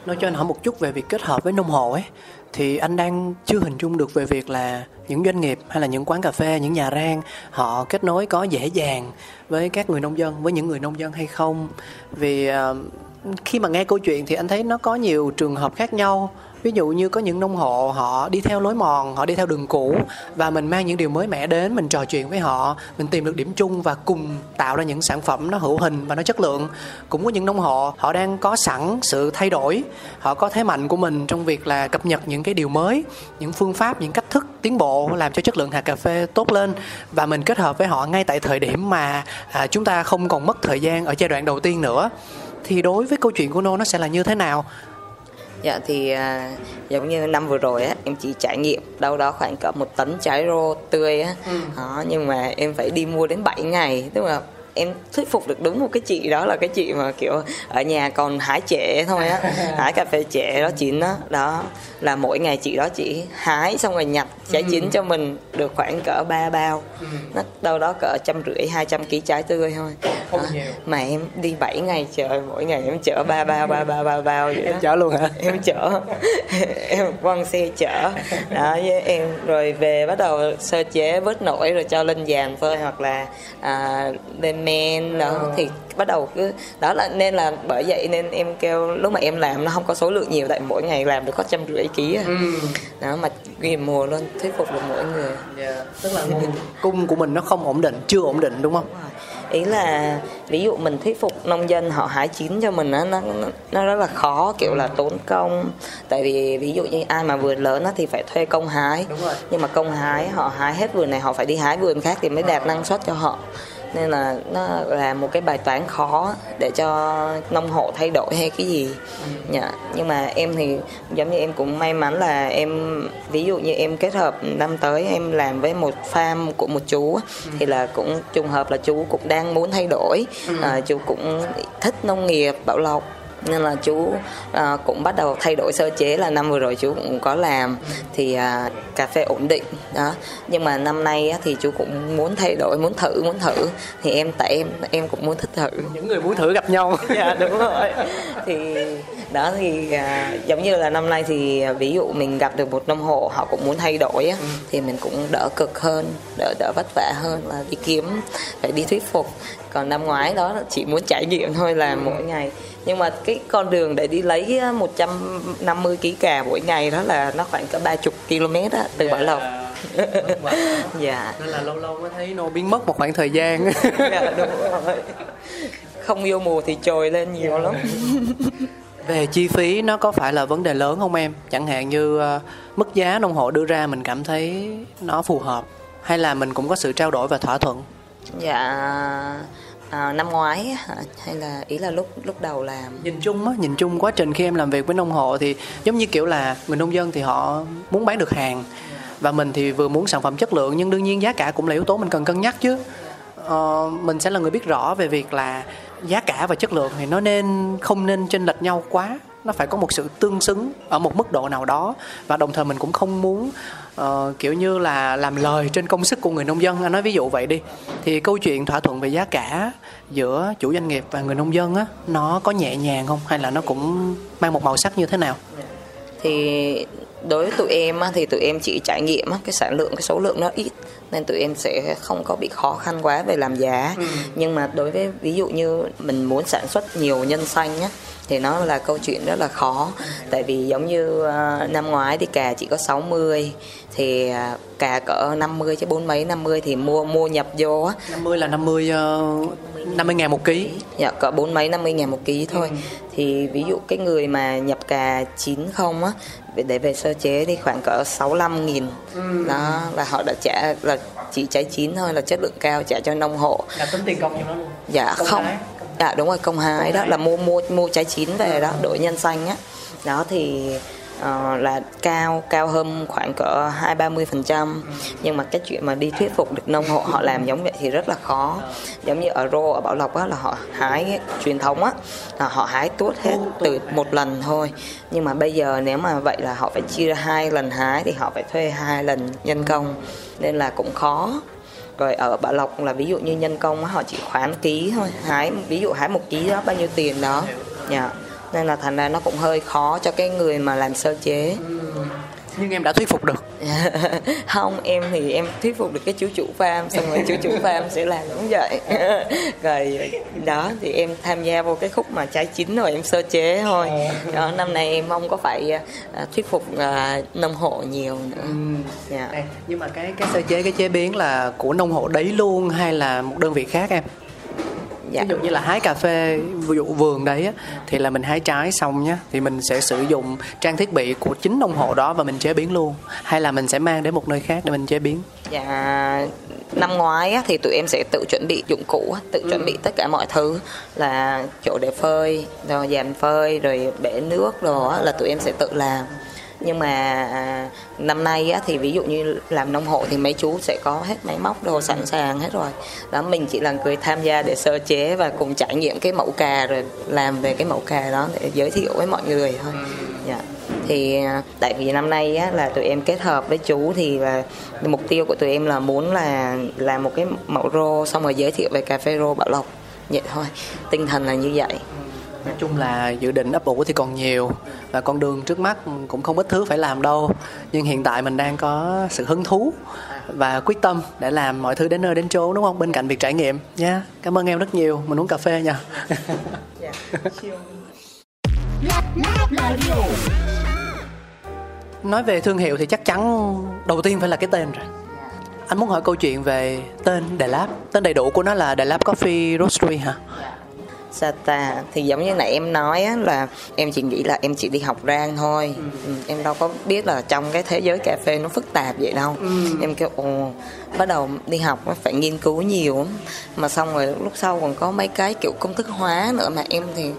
Nói cho anh hỏi một chút về việc kết hợp với nông hộ ấy. Thì anh đang chưa hình dung được về việc là những doanh nghiệp hay là những quán cà phê những nhà rang họ kết nối có dễ dàng với các người nông dân với những người nông dân hay không? Vì ờ, khi mà nghe câu chuyện thì anh thấy nó có nhiều trường hợp khác nhau ví dụ như có những nông hộ họ đi theo lối mòn họ đi theo đường cũ và mình mang những điều mới mẻ đến mình trò chuyện với họ mình tìm được điểm chung và cùng tạo ra những sản phẩm nó hữu hình và nó chất lượng. Cũng có những nông hộ họ đang có sẵn sự thay đổi họ có thế mạnh của mình trong việc là cập nhật những cái điều mới những phương pháp những cách thức tiến bộ làm cho chất lượng hạt cà phê tốt lên. Và mình kết hợp với họ ngay tại thời điểm mà à, chúng ta không còn mất thời gian ở giai đoạn đầu tiên nữa. Thì đối với câu chuyện của nô nó sẽ là như thế nào? Dạ thì à, giống như năm vừa rồi á em chỉ trải nghiệm đâu đó khoảng cỡ một tấn trái rô tươi á. Đó, nhưng mà em phải đi mua đến 7 ngày tức là em thuyết phục được đúng một cái chị đó là cái chị mà kiểu ở nhà còn hái trễ thôi á (laughs) hái cà phê trễ đó chín á. Đó là mỗi ngày chị đó chỉ hái xong rồi nhặt trái chín cho mình được khoảng cỡ ba bao. Nó đâu đó cỡ trăm rưỡi hai trăm ký trái tươi thôi. Không Đó. nhiều. mà em đi 7 ngày trời mỗi ngày em chở ba bao ba bao ba bao vậy đó. em chở luôn hả? Em chở. (laughs) Em quăng xe chở. Đó với em rồi về bắt đầu sơ chế vớt nổi rồi cho lên dàn phơi hoặc là à, lên men đó. Thì bắt đầu cứ đó là nên là bởi vậy nên em kêu lúc mà em làm nó không có số lượng nhiều tại mỗi ngày làm được có trăm rưỡi ký à. đó mà ghim mùa luôn thuyết phục được mỗi người. Tức là nguồn cung của mình nó không ổn định chưa ổn định đúng không? Ý là ví dụ mình thuyết phục nông dân họ hái chín cho mình á nó, nó nó rất là khó kiểu là tốn công. Tại vì ví dụ như ai mà vườn lớn á thì phải thuê công hái. Đúng rồi. nhưng mà công hái họ hái hết vườn này họ phải đi hái vườn khác thì mới đạt năng suất cho họ nên là nó là một cái bài toán khó để cho nông hộ thay đổi hay cái gì. Dạ. nhưng mà em thì giống như em cũng may mắn là em ví dụ như em kết hợp năm tới em làm với một farm của một chú á, thì là cũng trùng hợp là chú cũng đang muốn thay đổi. À, chú cũng thích nông nghiệp bảo lộc nên là chú à, cũng bắt đầu thay đổi sơ chế là năm vừa rồi chú cũng có làm. Thì à, cà phê ổn định đó. Nhưng mà năm nay á, thì chú cũng muốn thay đổi muốn thử muốn thử. Thì em tại em em cũng muốn thích thử. Những người muốn thử gặp nhau. (laughs) Dạ đúng rồi. Thì đó thì à, giống như là năm nay thì ví dụ mình gặp được một nông hộ họ cũng muốn thay đổi á, thì mình cũng đỡ cực hơn đỡ đỡ vất vả hơn là đi kiếm phải đi thuyết phục. Còn năm ngoái đó chỉ muốn trải nghiệm thôi là mỗi ngày nhưng mà cái con đường để đi lấy á, 150 kg cà mỗi ngày đó là nó khoảng cỡ 30 km á, từ Bảo Lộc. (laughs) Dạ. Nên là lâu lâu mới thấy nô biến mất một khoảng thời gian. (laughs) Dạ đúng rồi. Không yêu mùa thì trồi lên nhiều lắm. Về chi phí nó có phải là vấn đề lớn không em? Chẳng hạn như ờ, mức giá nông hộ đưa ra mình cảm thấy nó phù hợp hay là mình cũng có sự trao đổi và thỏa thuận? Dạ à, năm ngoái hay là ý là lúc lúc đầu làm nhìn chung á nhìn chung quá trình khi em làm việc với nông hộ thì giống như kiểu là người nông dân thì họ muốn bán được hàng. Và mình thì vừa muốn sản phẩm chất lượng nhưng đương nhiên giá cả cũng là yếu tố mình cần cân nhắc chứ. Ờ, mình sẽ là người biết rõ về việc là giá cả và chất lượng thì nó nên không nên chênh lệch nhau quá nó phải có một sự tương xứng ở một mức độ nào đó. Và đồng thời mình cũng không muốn uh, kiểu như là làm lời trên công sức của người nông dân. Anh nói ví dụ vậy đi. Thì câu chuyện thỏa thuận về giá cả giữa chủ doanh nghiệp và người nông dân á nó có nhẹ nhàng không? Hay là nó cũng mang một màu sắc như thế nào? Thì đối với tụi em thì tụi em chỉ trải nghiệm cái sản lượng cái số lượng nó ít nên tụi em sẽ không có bị khó khăn quá về làm giá ừ. nhưng mà đối với ví dụ như mình muốn sản xuất nhiều nhân xanh á thì nó là câu chuyện rất là khó tại vì giống như uh, năm ngoái thì cà chỉ có 60 thì cà cỡ 50 chứ bốn mấy 50 thì mua mua nhập vô á. 50 là 50 uh, 50 ngàn một ký. Dạ cỡ bốn mấy 50 ngàn một ký thôi. Ừ. thì ví dụ cái người mà nhập cà chín không á để về sơ chế thì khoảng cỡ 65 nghìn. Ừ. đó và họ đã trả là chỉ trái chín thôi là chất lượng cao trả cho nông hộ. Là tính tiền công cho nó luôn. Dạ công không. dạ đúng rồi công hái đó là mua mua mua trái chín về đó đổi nhân xanh á. Đó thì uh, là cao cao hơn khoảng cỡ hai ba mươi phần trăm. Nhưng mà cái chuyện mà đi thuyết phục được nông hộ họ làm giống vậy thì rất là khó. Giống như ở rô ở bảo lộc á là họ hái truyền thống á là họ hái tuốt hết từ một lần thôi. Nhưng mà bây giờ nếu mà vậy là họ phải chia ra hai lần hái thì họ phải thuê hai lần nhân công. Nên là cũng khó. Rồi ở Bảo Lộc là ví dụ như nhân công họ chỉ khoán ký thôi hái ví dụ hái một ký đó bao nhiêu tiền đó. Yeah nên là thành ra nó cũng hơi khó cho cái người mà làm sơ chế nhưng em đã thuyết phục được (laughs) không em thì em thuyết phục được cái chú chủ farm xong rồi chú chủ farm sẽ làm cũng vậy (laughs) rồi đó thì em tham gia vô cái khúc mà trái chín rồi em sơ chế thôi đó năm nay em không có phải uh, thuyết phục uh, nông hộ nhiều nữa ừ. yeah. Dạ. nhưng mà cái cái sơ chế cái chế biến là của nông hộ đấy luôn hay là một đơn vị khác em dạ. ví dụ như là hái cà phê ví dụ vườn đấy á, thì là mình hái trái xong nhá thì mình sẽ sử dụng trang thiết bị của chính nông hộ đó và mình chế biến luôn hay là mình sẽ mang đến một nơi khác để mình chế biến dạ năm ngoái á, thì tụi em sẽ tự chuẩn bị dụng cụ tự ừ. chuẩn bị tất cả mọi thứ là chỗ để phơi rồi dàn phơi rồi bể nước rồi là tụi em sẽ tự làm nhưng mà à, năm nay á, thì ví dụ như làm nông hộ thì mấy chú sẽ có hết máy móc đồ sẵn sàng hết rồi. Đó mình chỉ là người tham gia để sơ chế và cùng trải nghiệm cái mẫu cà rồi làm về cái mẫu cà đó để giới thiệu với mọi người thôi. Dạ. Thì à, tại vì năm nay á, là tụi em kết hợp với chú thì là mục tiêu của tụi em là muốn là làm một cái mẫu rô xong rồi giới thiệu về cà phê rô bảo lộc. Vậy thôi. Tinh thần là như vậy nói chung là dự định ấp ủ thì còn nhiều và con đường trước mắt cũng không ít thứ phải làm đâu. Nhưng hiện tại mình đang có sự hứng thú và quyết tâm để làm mọi thứ đến nơi đến chỗ đúng không? Bên cạnh việc trải nghiệm nha. Cảm ơn em rất nhiều. Mình uống cà phê nha. Nói về thương hiệu thì chắc chắn đầu tiên phải là cái tên rồi. Anh muốn hỏi câu chuyện về tên Đà Láp. Tên đầy đủ của nó là Đà Láp Coffee Roastery hả Sata thì giống như nãy em nói á, là em chỉ nghĩ là em chỉ đi học rang thôi ừ. Ừ, em đâu có biết là trong cái thế giới cà phê nó phức tạp vậy đâu ừ. em kêu ồ bắt đầu đi học phải nghiên cứu nhiều mà xong rồi lúc sau còn có mấy cái kiểu công thức hóa nữa mà em thì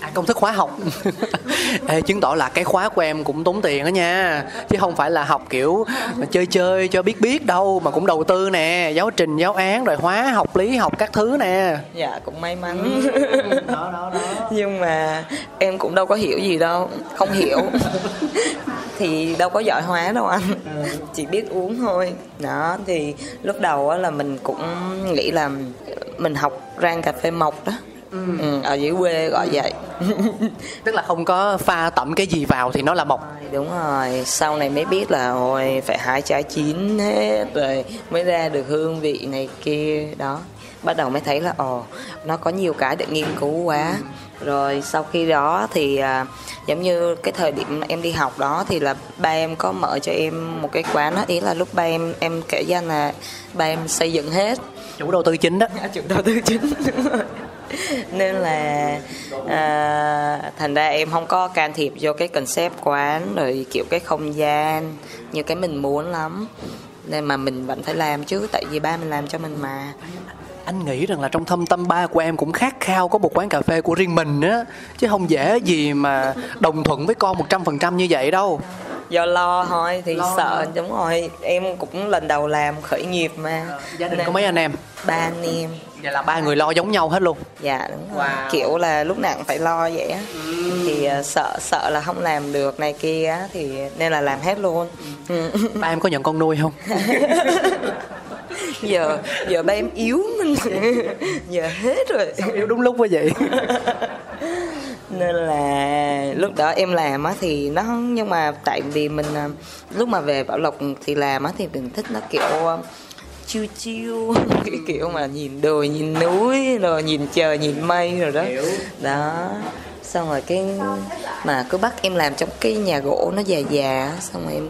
à, công thức khóa học. (laughs) Ê, chứng tỏ là cái khóa của em cũng tốn tiền đó nha. Chứ không phải là học kiểu mà chơi chơi cho biết biết đâu mà cũng đầu tư nè giáo trình giáo án rồi hóa học lý học các thứ nè. Dạ cũng may mắn. Đó, đó, đó. (laughs) nhưng mà em cũng đâu có hiểu gì đâu không hiểu. (laughs) Thì đâu có giỏi hóa đâu anh. Chỉ biết uống thôi. Đó thì lúc đầu là mình cũng nghĩ là mình học rang cà phê mộc đó Ừ. ừ. ở dưới quê gọi vậy. (laughs) Tức là không có pha tẩm cái gì vào thì nó là mộc. Đúng rồi. Sau này mới biết là ôi phải hái trái chín hết rồi mới ra được hương vị này kia. Đó bắt đầu mới thấy là ồ nó có nhiều cái để nghiên cứu quá. Rồi sau khi đó thì à, giống như cái thời điểm em đi học đó thì là ba em có mở cho em một cái quán đó ý là lúc ba em em kể danh là ba em xây dựng hết. Chủ đầu tư chính đó. (laughs) Chủ đầu tư chính (laughs) (laughs) nên là à, thành ra em không có can thiệp vô cái concept quán rồi kiểu cái không gian như cái mình muốn lắm. Nên mà mình vẫn phải làm chứ tại vì ba mình làm cho mình mà. Anh nghĩ rằng là trong thâm tâm ba của em cũng khát khao có một quán cà phê của riêng mình á chứ không dễ gì mà đồng thuận với con một trăm phần trăm như vậy đâu. Do lo thôi thì Lo sợ đúng rồi. Em cũng lần đầu làm khởi nghiệp mà. Gia đình Nên có mấy anh em? ba anh em vậy là ba người lo giống nhau hết luôn? Dạ đúng rồi. Wow. kiểu là lúc nào cũng phải lo vậy á. Thì ờ, sợ sợ là không làm được này kia á thì nên là làm hết luôn. Ừ. ba em có nhận con nuôi không? (laughs) Giờ giờ ba em yếu mình. Giờ hết rồi. Yêu đúng lúc quá vậy? (laughs) Nên là lúc đó em làm á thì nó nhưng mà tại vì mình à, lúc mà về bảo lộc thì làm á thì mình thích nó kiểu chiêu chiêu. (laughs) Cái kiểu mà nhìn đồi nhìn núi rồi nhìn trời nhìn mây rồi đó. Đó. Xong rồi cái mà cứ bắt em làm trong cái nhà gỗ nó già già á, xong rồi em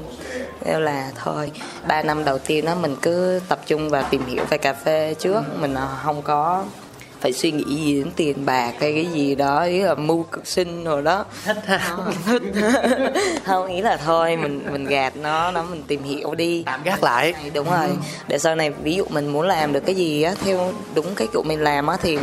kêu là thôi ba năm đầu tiên đó mình cứ tập trung vào tìm hiểu về cà phê trước mình à, không có phải suy nghĩ gì đến tiền bạc hay cái gì đó ý là mưu cực sinh rồi đó. Thích ha (laughs) thích. (laughs) Không ý là thôi mình mình gạt nó nó mình tìm hiểu đi. Tạm gác lại. Đúng rồi. Để sau này ví dụ mình muốn làm được cái gì á theo đúng cái kiểu mình làm á thì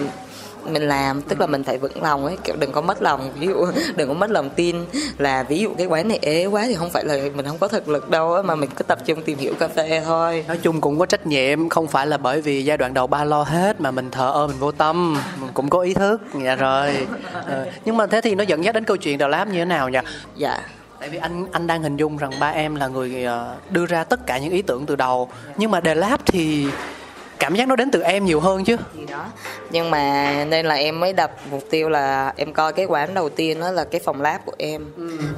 mình làm tức là mình phải vững lòng ấy kiểu đừng có mất lòng. Ví dụ (laughs) đừng có mất lòng tin là ví dụ cái quán này ế quá thì không phải là mình không có thực lực đâu mà mình cứ tập trung tìm hiểu cà phê thôi. Nói chung cũng có trách nhiệm không phải là bởi vì giai đoạn đầu ba lo hết mà mình thờ ơ mình vô tâm mình cũng có ý thức. Dạ rồi. Ờ, nhưng mà thế thì nó dẫn dắt đến câu chuyện Đà Lạt như thế nào nhỉ? Dạ. Tại vì anh anh đang hình dung rằng ba em là người ờ, đưa ra tất cả những ý tưởng từ đầu. Nhưng mà Đà Lạt thì cảm giác nó đến từ em nhiều hơn chứ? Gì đó. Nhưng mà nên là em mới đặt mục tiêu là em coi cái quán đầu tiên đó là cái phòng lab của em.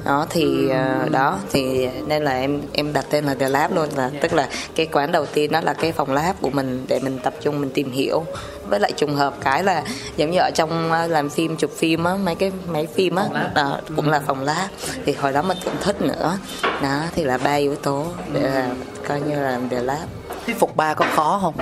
Đó thì ờ, đó thì nên là em em đặt tên là The Lab luôn là tức là cái quán đầu tiên đó là cái phòng lab của mình để mình tập trung mình tìm hiểu. Với lại trùng hợp cái là giống như ở trong ờ, làm phim chụp phim á mấy cái máy phim á đó, cũng là phòng lab. Thì hồi đó mình cũng thích nữa. Đó thì là ba yếu tố để là coi như là The Lab. Thuyết phục ba có khó không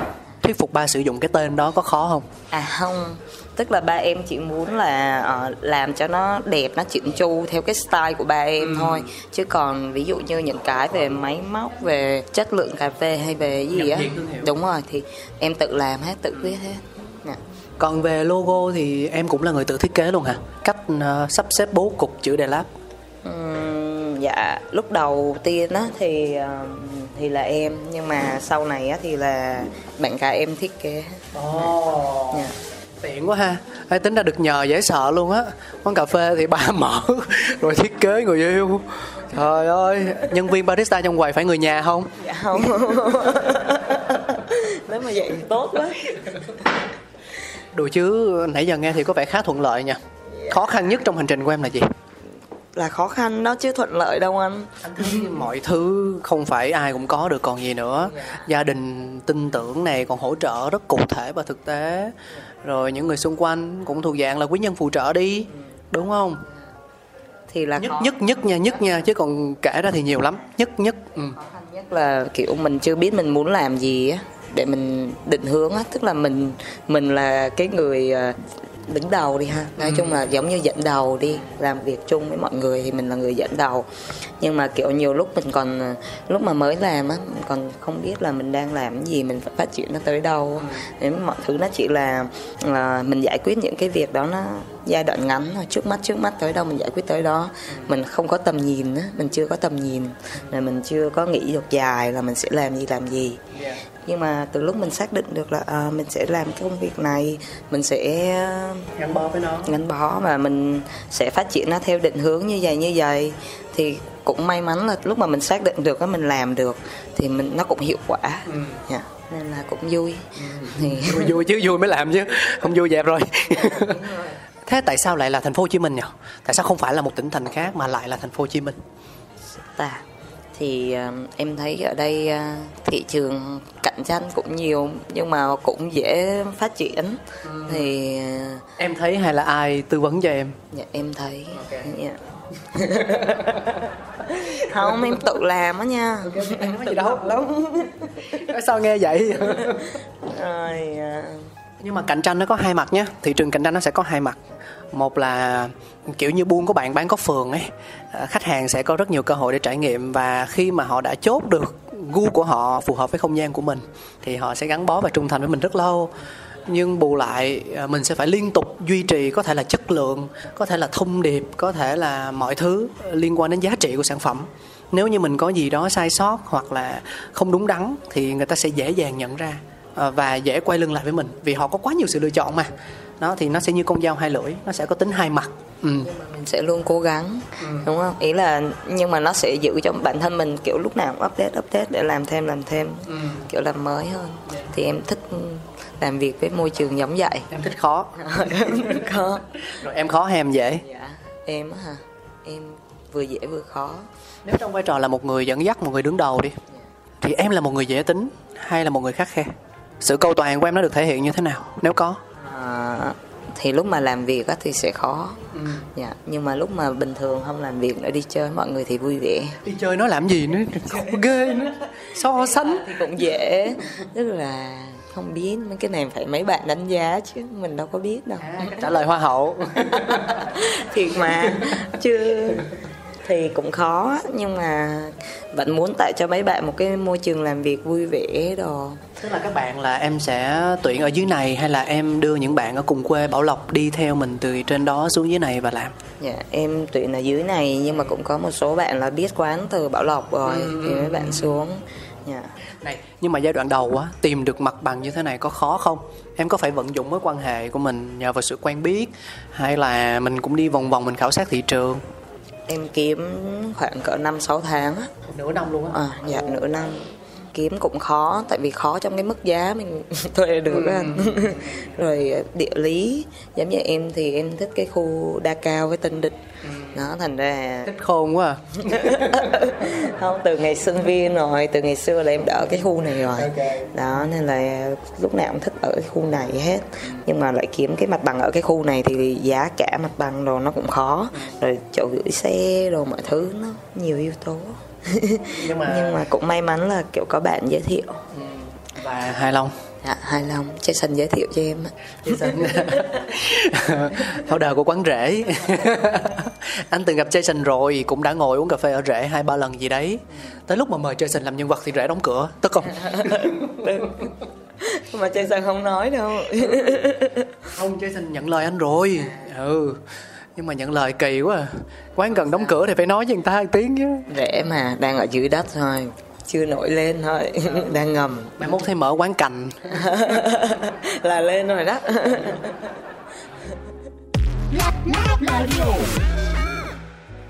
thuyết phục ba sử dụng cái tên đó có khó không? À không, tức là ba em chỉ muốn là ờ, làm cho nó đẹp, nó chỉnh chu theo cái style của ba em thôi. Chứ còn ví dụ như những cái về máy móc, về chất lượng cà phê hay về gì á, đúng rồi thì em tự làm hết, tự viết hết. Dạ. còn về logo thì em cũng là người tự thiết kế luôn hả? Cách ờ, sắp xếp bố cục chữ Đà Lạt. Ừm, dạ. Lúc đầu tiên á thì ờ, thì là em nhưng mà sau này á thì là bạn cả em thiết kế. Ồ. Dạ. tiện quá ha Ê, tính ra được nhờ dễ sợ luôn á quán cà phê thì ba (laughs) mở rồi thiết kế người yêu trời ơi nhân viên barista trong quầy phải người nhà không Dạ không. (laughs) Nếu mà vậy thì tốt quá. đùa chứ nãy giờ nghe thì có vẻ khá thuận lợi nha khó khăn nhất trong hành trình của em là gì là khó khăn đó chứ thuận lợi đâu anh. Anh thấy mọi thứ không phải ai cũng có được còn gì nữa. Gia đình tin tưởng này còn hỗ trợ rất cụ thể và thực tế. Rồi những người xung quanh cũng thuộc dạng là quý nhân phù trợ đi đúng không? Thì là nhất khó, nhất nhất nha nhất nha chứ còn kể ra thì nhiều lắm. Nhất nhất ừ. khó khăn nhất là kiểu mình chưa biết mình muốn làm gì á để mình định hướng á. Tức là mình mình là cái người à, đứng đầu đi ha. Nói chung là giống như dẫn đầu đi làm việc chung với mọi người thì mình là người dẫn đầu. Nhưng mà kiểu nhiều lúc mình còn lúc mà mới làm á mình còn không biết là mình đang làm cái gì mình phải phát triển nó tới đâu nếu mọi thứ nó chỉ là là mình giải quyết những cái việc đó nó giai đoạn ngắn thôi trước mắt trước mắt tới đâu mình giải quyết tới đó. Mình không có tầm nhìn á mình chưa có tầm nhìn. Là mình chưa có nghĩ được dài là mình sẽ làm gì làm gì nhưng mà từ lúc mình xác định được là à, mình sẽ làm cái công việc này mình sẽ gắn bó với nó. gắn bó và mình sẽ phát triển nó theo định hướng như vậy như vậy. Thì cũng may mắn là lúc mà mình xác định được á mình làm được thì mình nó cũng hiệu quả. Dạ. nên là cũng vui. Thì vui, (laughs) vui chứ vui mới làm chứ không vui dẹp rồi. Thế tại sao lại là thành phố Hồ Chí Minh nhỉ? Tại sao không phải là một tỉnh thành khác mà lại là thành phố Hồ Chí Minh? Ta thì ờ, em thấy ở đây ờ, thị trường cạnh tranh cũng nhiều nhưng mà cũng dễ phát triển. Thì ờ, em thấy hay là ai tư vấn cho em? Dạ, em thấy. Dạ. (laughs) không em tự làm á nha. Em nói gì đâu lắm. Sao nghe vậy? (laughs) Rồi nhưng mà cạnh tranh nó có hai mặt nhé thị trường cạnh tranh nó sẽ có hai mặt một là, kiểu như, buôn của bạn bán có phường ấy à, khách hàng sẽ có rất nhiều cơ hội để trải nghiệm và khi mà họ đã chốt được gu của họ phù hợp với không gian của mình thì họ sẽ gắn bó và trung thành với mình rất lâu. Nhưng bù lại à, mình sẽ phải liên tục duy trì có thể là chất lượng, có thể là thông điệp, có thể là mọi thứ liên quan đến giá trị của sản phẩm. Nếu như mình có gì đó sai sót hoặc là không đúng đắn thì người ta sẽ dễ dàng nhận ra và dễ quay lưng lại với mình vì họ có quá nhiều sự lựa chọn mà. Đó thì nó sẽ như con dao hai lưỡi nó sẽ có tính hai mặt. Ừ. mình sẽ luôn cố gắng đúng không? Ý là nhưng mà nó sẽ giữ cho bản thân mình kiểu lúc nào cũng update update để làm thêm làm thêm kiểu làm mới hơn. Thì em thích làm việc với môi trường giống vậy. Em thích khó. (laughs) Có rồi em khó hay em dễ? Dạ em á hả? Em vừa dễ vừa khó. Nếu trong vai trò là một người dẫn dắt một người đứng đầu đi thì em là một người dễ tính hay là một người khắc khe sự cầu toàn của em nó được thể hiện như thế nào? Nếu có. À, thì lúc mà làm việc á thì sẽ khó. Dạ nhưng mà lúc mà bình thường không làm việc nữa đi chơi mọi người thì vui vẻ. Đi chơi nó làm gì nữa? Ghê nữa. So sánh. thì cũng dễ. Tức là không biết mấy cái này phải mấy bạn đánh giá chứ mình đâu có biết đâu. Trả lời hoa hậu. (laughs) Thiệt mà chứ thì cũng khó nhưng mà vẫn muốn tạo cho mấy bạn một cái môi trường làm việc vui vẻ đồ. Tức là các bạn là em sẽ tuyển ở dưới này hay là em đưa những bạn ở cùng quê bảo lộc đi theo mình từ trên đó xuống dưới này và làm? Dạ em tuyển ở dưới này nhưng mà cũng có một số bạn là biết quán từ bảo lộc rồi thì mấy bạn xuống. Dạ. Này nhưng mà giai đoạn đầu á tìm được mặt bằng như thế này có khó không? Em có phải vận dụng mối quan hệ của mình nhờ vào sự quen biết hay là mình cũng đi vòng vòng mình khảo sát thị trường em kiếm khoảng cỡ năm sáu tháng á. Nửa năm luôn á? À, dạ nửa năm kiếm cũng khó tại vì khó trong cái mức giá mình (laughs) thuê được anh (laughs) rồi địa lý giống như em thì em thích cái khu đa cao với tân địch đó thành ra thích khôn quá à. (laughs) không từ ngày sinh viên rồi từ ngày xưa là em đã ở cái khu này rồi. Đó nên là lúc nào cũng thích ở cái khu này hết. Nhưng mà lại kiếm cái mặt bằng ở cái khu này thì giá cả mặt bằng đồ nó cũng khó. Rồi chỗ gửi xe đồ mọi thứ nó nhiều yếu tố (laughs) Nhưng mà- nhưng mà cũng may mắn là kiểu có bạn giới thiệu. Và hài lòng. Dạ hài lòng. Jason giới thiệu cho em Jason. (laughs) Founder của quán rễ. (laughs) Anh từng gặp Jason rồi cũng đã ngồi uống cà phê ở rễ hai ba lần gì đấy. Tới lúc mà mời Jason làm nhân vật thì rễ đóng cửa tức không? Mà Jason không nói đâu. Không Jason nhận lời anh rồi. Ừ nhưng mà nhận lời kỳ quá à. quán gần đóng cửa thì phải nói với người ta một tiếng chứ. Rẻ mà đang ở dưới đất thôi. Chưa nổi lên thôi. (laughs) Đang ngầm. Mai mốt thấy mở quán cành. (laughs) Là lên rồi đó.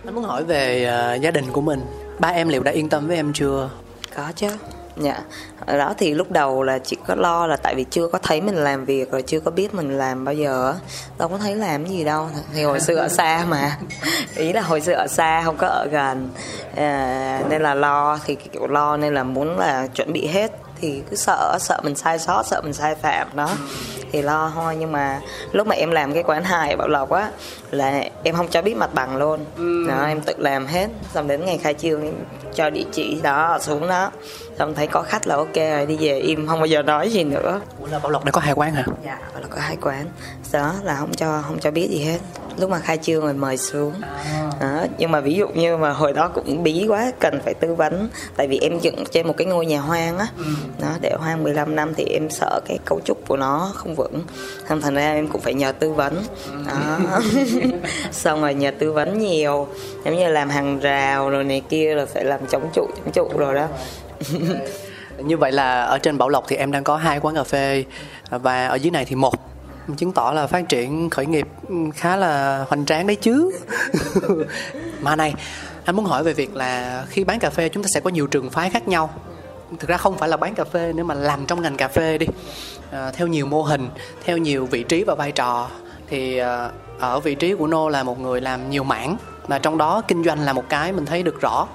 Anh muốn hỏi về ờ, gia đình của mình. Ba em liệu đã yên tâm với em chưa? Có chứ dạ. Ở đó thì lúc đầu là chị có lo là tại vì chưa có thấy mình làm việc rồi chưa có biết mình làm bao giờ á. Đâu có thấy làm gì đâu. Thì hồi xưa ở xa mà. Ý là hồi xưa ở xa không có ở gần. À, nên là lo. Thì kiểu lo nên là muốn là chuẩn bị hết. Thì cứ sợ sợ mình sai sót sợ mình sai phạm. Đó. Thì lo thôi. Nhưng mà lúc mà em làm cái quán hài ở bảo lộc á là em không cho biết mặt bằng luôn. Đó em tự làm hết. Xong đến ngày khai trương cho địa chỉ đó xuống đó. Xong thấy có khách là ok rồi đi về im không bao giờ nói gì nữa. Ủa là Bảo Lộc đã có hai quán hả? Dạ bảo là có hai quán. Đó là không cho không cho biết gì hết. Lúc mà khai trương rồi mời xuống. Đó nhưng mà ví dụ như mà hồi đó cũng bí quá cần phải tư vấn. Tại vì em dựng trên một cái ngôi nhà hoang á. Đó để hoang 15 năm thì em sợ cái cấu trúc của nó không vững. Thành thành ra em cũng phải nhờ tư vấn. Đó. (laughs) Xong rồi nhờ tư vấn nhiều. Giống như làm hàng rào rồi này kia rồi phải làm chống trụ chống trụ rồi đó. (laughs) Như vậy là ở trên Bảo Lộc thì em đang có hai quán cà phê và ở dưới này thì một chứng tỏ là phát triển khởi nghiệp khá là hoành tráng đấy chứ. (laughs) Mà này anh muốn hỏi về việc là khi bán cà phê chúng ta sẽ có nhiều trường phái khác nhau. Thực ra không phải là bán cà phê nữa mà làm trong ngành cà phê đi. À, theo nhiều mô hình theo nhiều vị trí và vai trò thì à, ở vị trí của nô là một người làm nhiều mảng mà trong đó kinh doanh là một cái mình thấy được rõ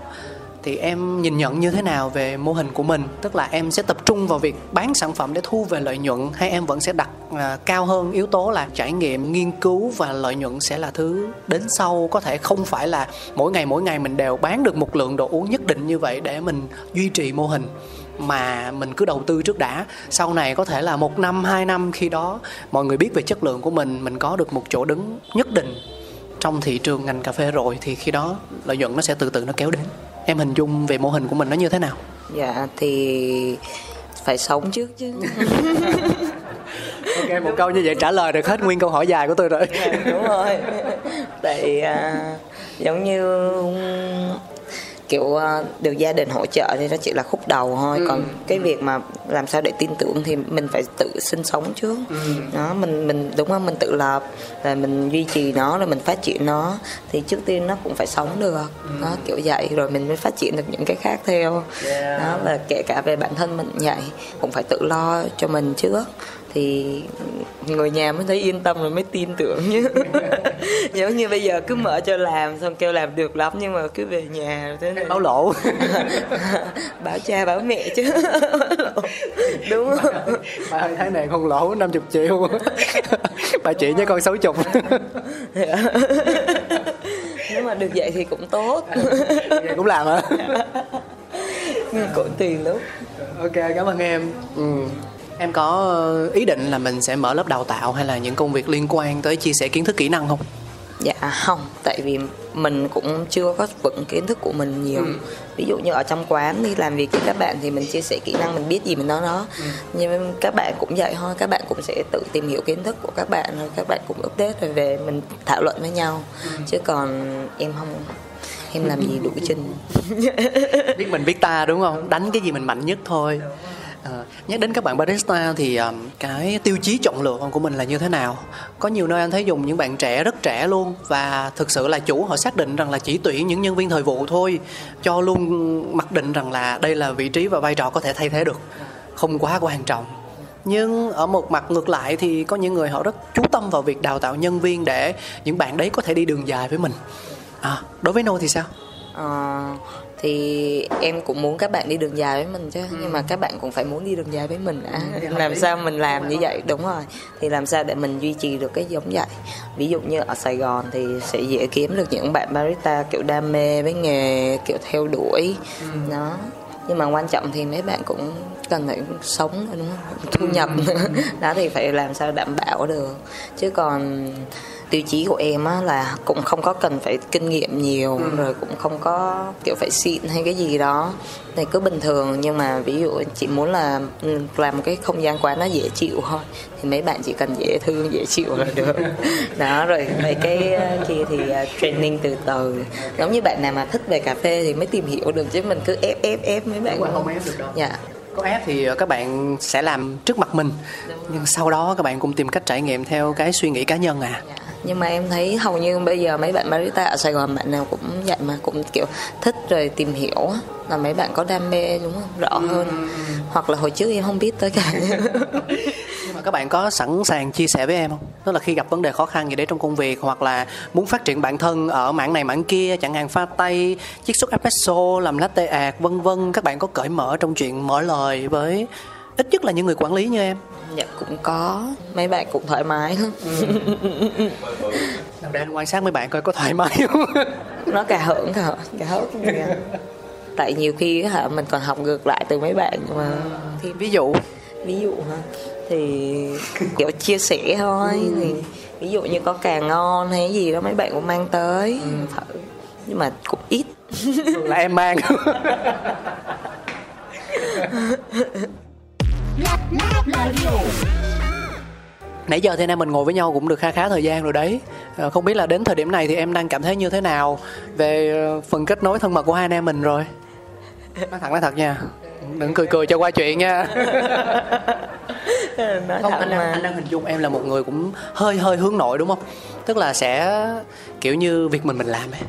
thì em nhìn nhận như thế nào về mô hình của mình? Tức là em sẽ tập trung vào việc bán sản phẩm để thu về lợi nhuận hay em vẫn sẽ đặt uh, cao hơn yếu tố là trải nghiệm nghiên cứu và lợi nhuận sẽ là thứ đến sau? Có thể không phải là mỗi ngày mỗi ngày mình đều bán được một lượng đồ uống nhất định như vậy để mình duy trì mô hình mà mình cứ đầu tư trước đã. Sau này có thể là một năm hai năm khi đó mọi người biết về chất lượng của mình mình có được một chỗ đứng nhất định trong thị trường ngành cà phê rồi thì khi đó lợi nhuận nó sẽ từ từ nó kéo đến em hình dung về mô hình của mình nó như thế nào? Dạ thì phải sống trước chứ. (laughs) Ok một câu như vậy trả lời được hết nguyên câu hỏi dài của tôi rồi. Đúng rồi. Tại à, giống như kiểu à, được gia đình hỗ trợ thì nó chỉ là khúc đầu thôi ừ. còn cái việc mà làm sao để tin tưởng thì mình phải tự sinh sống trước ừ. đó mình mình đúng không mình tự lập rồi mình duy trì nó rồi mình phát triển nó thì trước tiên nó cũng phải sống được ừ. đó kiểu vậy rồi mình mới phát triển được những cái khác theo yeah. đó và kể cả về bản thân mình vậy cũng phải tự lo cho mình trước thì người nhà mới thấy yên tâm rồi mới tin tưởng. Chứ (laughs) giống như bây giờ cứ mở cho làm xong kêu làm được lắm nhưng mà cứ về nhà thế này báo lỗ (laughs) báo cha báo mẹ chứ. (laughs) Đúng không? Bà ơi tháng này không lỗ 50 triệu. Bà chị với con sáu chục. Nếu mà được vậy thì cũng tốt. Vậy cũng làm hả? Cũng tùy lúc. Ok cảm ơn em. Ừ em có ý định là mình sẽ mở lớp đào tạo hay là những công việc liên quan tới chia sẻ kiến thức kỹ năng không? Dạ không. Tại vì mình cũng chưa có vững kiến thức của mình nhiều. Ừ. ví dụ như ở trong quán đi làm việc với các bạn thì mình chia sẻ kỹ năng mình biết gì mình nói nó. Ừ. nhưng các bạn cũng vậy thôi. Các bạn cũng sẽ tự tìm hiểu kiến thức của các bạn rồi các bạn cũng update rồi về mình thảo luận với nhau. Ừ. chứ còn em không em làm gì đủ trình biết mình biết ta đúng không? Đánh cái gì mình mạnh nhất thôi À, nhắc đến các bạn barista thì um, cái tiêu chí chọn lựa của mình là như thế nào? Có nhiều nơi anh thấy dùng những bạn trẻ rất trẻ luôn và thực sự là chủ họ xác định rằng là chỉ tuyển những nhân viên thời vụ thôi, cho luôn mặc định rằng là đây là vị trí và vai trò có thể thay thế được, không quá quan trọng. Nhưng ở một mặt ngược lại thì có những người họ rất chú tâm vào việc đào tạo nhân viên để những bạn đấy có thể đi đường dài với mình. À, đối với Nô thì sao? À, thì em cũng muốn các bạn đi đường dài với mình chứ. Ừ. nhưng mà các bạn cũng phải muốn đi đường dài với mình. À. Ừ, làm sao mình làm như vậy? Đúng rồi. Thì làm sao để mình duy trì được cái giống vậy? Ví dụ như ở Sài Gòn thì sẽ dễ kiếm được những bạn barista kiểu đam mê với nghề kiểu theo đuổi. Ừ. đó. Nhưng mà quan trọng thì mấy bạn cũng cần phải sống đúng không? Thu nhập. Ừ. (laughs) đó thì phải làm sao đảm bảo được. Chứ còn tiêu chí của em á là cũng không có cần phải kinh nghiệm nhiều ừ. rồi cũng không có kiểu phải xịn hay cái gì đó. Thì cứ bình thường nhưng mà ví dụ chị muốn là ừ, làm một cái không gian quán nó dễ chịu thôi thì mấy bạn chỉ cần dễ thương dễ chịu là (laughs) được đó rồi mấy cái ờ, kia thì uh, training từ từ. Giống như bạn nào mà thích về cà phê thì mới tìm hiểu được chứ mình cứ ép ép ép mấy bạn. Không ép được đâu. Dạ. Có ép thì các bạn sẽ làm trước mặt mình. Nhưng sau đó các bạn cũng tìm cách trải nghiệm theo cái suy nghĩ cá nhân à. Dạ nhưng mà em thấy hầu như bây giờ mấy bạn barista ở Sài Gòn bạn nào cũng vậy mà cũng kiểu thích rồi tìm hiểu là mấy bạn có đam mê đúng không? Rõ ừ, hơn. Hoặc là hồi trước em không biết tới cả. (laughs) Nhưng mà các bạn có sẵn sàng chia sẻ với em không? Tức là khi gặp vấn đề khó khăn gì đấy trong công việc hoặc là muốn phát triển bản thân ở mảng này mảng kia chẳng hạn pha tay chiết xuất espresso làm latte art vân vân các bạn có cởi mở trong chuyện mở lời với ít nhất là những người quản lý như em dạ cũng có. Mấy bạn cũng thoải mái lắm. Ừ. đang quan sát mấy bạn coi có thoải mái không? (laughs) Nó cả hưởng cả cả hớt tại nhiều khi hả mình còn học ngược lại từ mấy bạn mà. Thì ví dụ? Ví dụ hả? Thì kiểu chia sẻ thôi. Ừ. thì ví dụ như có càng ngon hay gì đó mấy bạn cũng mang tới. Ừ. thử nhưng mà cũng ít. Là em mang (laughs) Nãy giờ thì anh em mình ngồi với nhau cũng được khá khá thời gian rồi đấy. À, Không biết là đến thời điểm này thì em đang cảm thấy như thế nào Về ờ, phần kết nối thân mật của hai anh em mình rồi? Nói thẳng nói thật nha. Đừng cười cười cho qua chuyện nha. (laughs) Nói không anh đang, anh đang hình dung em là một người cũng hơi hơi hướng nội đúng không? Tức là sẽ kiểu như việc mình mình làm ấy.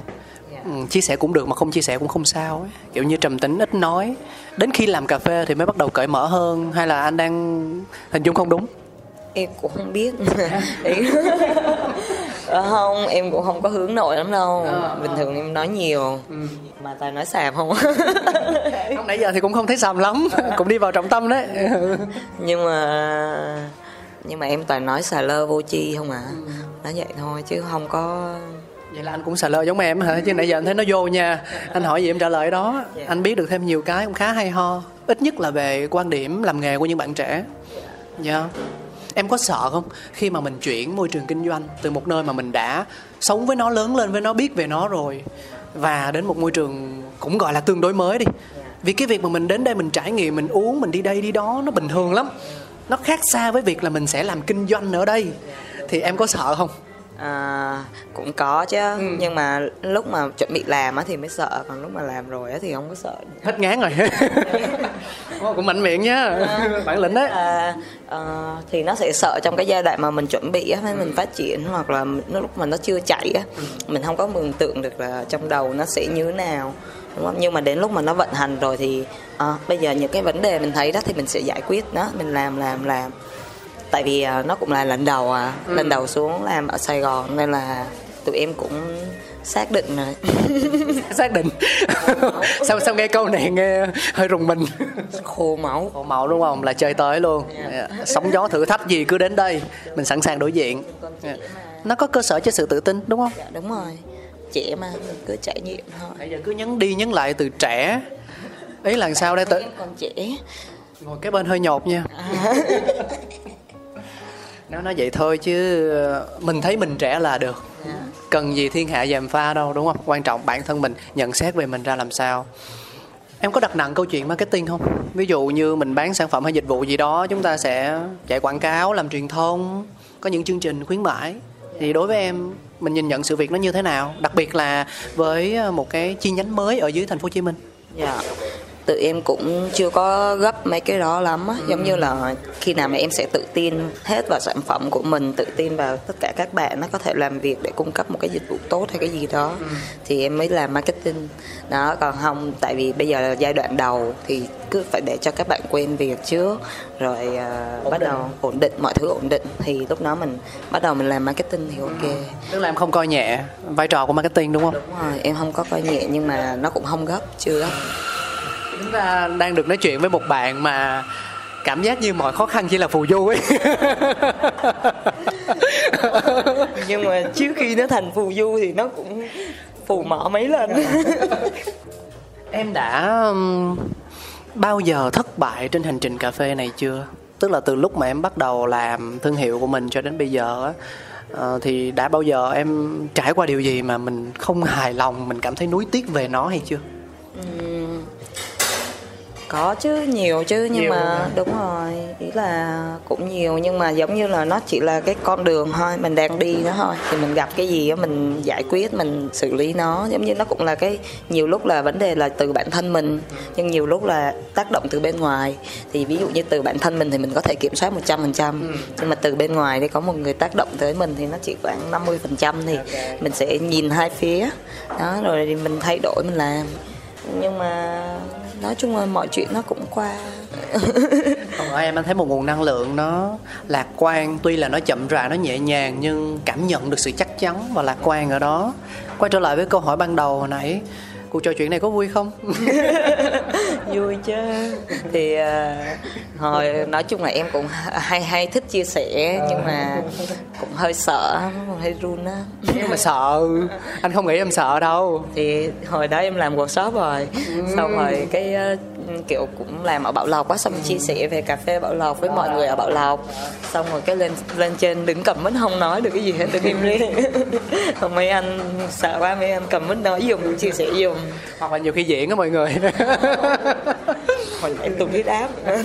Ừ, chia sẻ cũng được mà không chia sẻ cũng không sao ấy. kiểu như trầm tính ít nói đến khi làm cà phê thì mới bắt đầu cởi mở hơn hay là anh đang hình dung không đúng? Em cũng không biết. (laughs) Ờ, không em cũng không có hướng nội lắm đâu. Bình thường em nói nhiều mà tài nói xàm không (laughs) không nãy giờ thì cũng không thấy xàm lắm (laughs) cũng đi vào trọng tâm đấy. Nhưng mà nhưng mà em toàn nói xà lơ vô chi không à. Nói vậy thôi chứ không có vậy là anh cũng xà lơ giống em hả? Chứ nãy giờ anh thấy nó vô nha. Anh hỏi gì em trả lời đó. Anh biết được thêm nhiều cái cũng khá hay ho. Ít nhất là về quan điểm làm nghề của những bạn trẻ. Dạ. Em có sợ không? Khi mà mình chuyển môi trường kinh doanh từ một nơi mà mình đã sống với nó lớn lên với nó biết về nó rồi và đến một môi trường cũng gọi là tương đối mới đi. Vì cái việc mà mình đến đây mình trải nghiệm mình uống mình đi đây đi đó nó bình thường lắm. Nó khác xa với việc là mình sẽ làm kinh doanh ở đây. Thì em có sợ không à, cũng có chứ. Nhưng mà lúc mà chuẩn bị làm á thì mới sợ. Còn lúc mà làm rồi á thì không có sợ. Hết ngán rồi. (laughs) Ồ, cũng mạnh miệng nhá. Bản lĩnh đấy à, à, thì nó sẽ sợ trong cái giai đoạn mà mình chuẩn bị á hay mình phát triển hoặc là nó lúc mà nó chưa chạy á mình không có mường tượng được là trong đầu nó sẽ như thế nào đúng không? Nhưng mà đến lúc mà nó vận hành rồi thì à, bây giờ những cái vấn đề mình thấy đó thì mình sẽ giải quyết đó mình làm làm làm tại vì à, nó cũng là lần đầu à lần đầu xuống làm ở sài gòn nên là tụi em cũng xác định rồi (laughs) xác định. Sao sao nghe câu này nghe hơi rùng mình. Khô máu. Khổ mẫu đúng không? Là chơi tới luôn. Dạ. sóng gió thử thách gì cứ đến đây. Mình sẵn sàng đối diện. Dạ. nó có cơ sở cho sự tự tin đúng không? Dạ đúng rồi. Trẻ mà mình cứ trải nghiệm thôi. Bây giờ cứ nhấn đi nhấn lại từ trẻ. Ý là sao đây? Tự còn trẻ. Ngồi cái bên hơi nhột nha (laughs) nó nói vậy thôi chứ ờ, mình thấy mình trẻ là được. Cần gì thiên hạ gièm pha đâu đúng không? Quan trọng bản thân mình nhận xét về mình ra làm sao. Em có đặt nặng câu chuyện marketing không? Ví dụ như mình bán sản phẩm hay dịch vụ gì đó chúng ta sẽ chạy quảng cáo làm truyền thông có những chương trình khuyến mãi. Thì đối với em mình nhìn nhận sự việc nó như thế nào? Đặc biệt là với ờ, một cái chi nhánh mới ở dưới thành phố hồ chí minh. Dạ tụi em cũng chưa có gấp mấy cái đó lắm á. Giống như là khi nào mà em sẽ tự tin hết vào sản phẩm của mình tự tin vào tất cả các bạn nó có thể làm việc để cung cấp một cái dịch vụ tốt hay cái gì đó thì em mới làm marketing. Đó còn không tại vì bây giờ là giai đoạn đầu thì cứ phải để cho các bạn quen việc trước rồi à, bắt đầu ổn định mọi thứ ổn định. Thì lúc đó mình bắt đầu mình làm marketing thì ok. Tức là em không coi nhẹ vai trò của marketing đúng không? Đúng rồi em không có coi nhẹ nhưng mà nó cũng không gấp chưa gấp chúng ta đang được nói chuyện với một bạn mà cảm giác như mọi khó khăn chỉ là phù du ấy. (laughs) Nhưng mà trước khi nó thành phù du thì nó cũng phù mỏ mấy lần (laughs) em đã um, bao giờ thất bại trên hành trình cà phê này chưa? Tức là từ lúc mà em bắt đầu làm thương hiệu của mình cho đến bây giờ á ờ, thì đã bao giờ em trải qua điều gì mà mình không hài lòng mình cảm thấy nuối tiếc về nó hay chưa có chứ nhiều chứ nhưng Nhiều mà hả? đúng rồi ý là cũng nhiều nhưng mà giống như là nó chỉ là cái con đường thôi mình đang đi đó thôi. Thì mình gặp cái gì á mình giải quyết mình xử lý nó. Giống như nó cũng là cái nhiều lúc là vấn đề là từ bản thân mình nhưng nhiều lúc là tác động từ bên ngoài. Thì ví dụ như từ bản thân mình thì mình có thể kiểm soát 100% nhưng mà từ bên ngoài thì có một người tác động tới mình thì nó chỉ khoảng 50% thì mình sẽ nhìn hai phía. Đó rồi thì mình thay đổi mình làm. Nhưng mà nói chung là mọi chuyện nó cũng qua. (laughs) Còn ở em anh thấy một nguồn năng lượng nó lạc quan, tuy là nó chậm rãi, nó nhẹ nhàng, nhưng cảm nhận được sự chắc chắn và lạc quan ở đó. Quay trở lại với câu hỏi ban đầu hồi nãy cuộc trò chuyện này có vui không? (laughs) Vui chứ. Thì à, hồi nói chung là em cũng hay hay thích chia sẻ nhưng mà cũng hơi sợ hơi run á. Nhưng mà sợ. Anh không nghĩ em sợ đâu. Thì hồi đó em làm workshop rồi. Xong rồi cái ờ, kiểu cũng làm ở Bảo Lộc á xong chia sẻ về cà phê Bảo Lộc với mọi người ở Bảo Lộc. Xong rồi cái lên lên trên đứng cầm mic không nói được cái gì hết được im đi Xong mấy anh sợ quá mấy anh cầm mic nói dùng chia sẻ dùng. Hoặc là nhiều khi diễn á mọi người. (laughs) Em tụt huyết áp (laughs)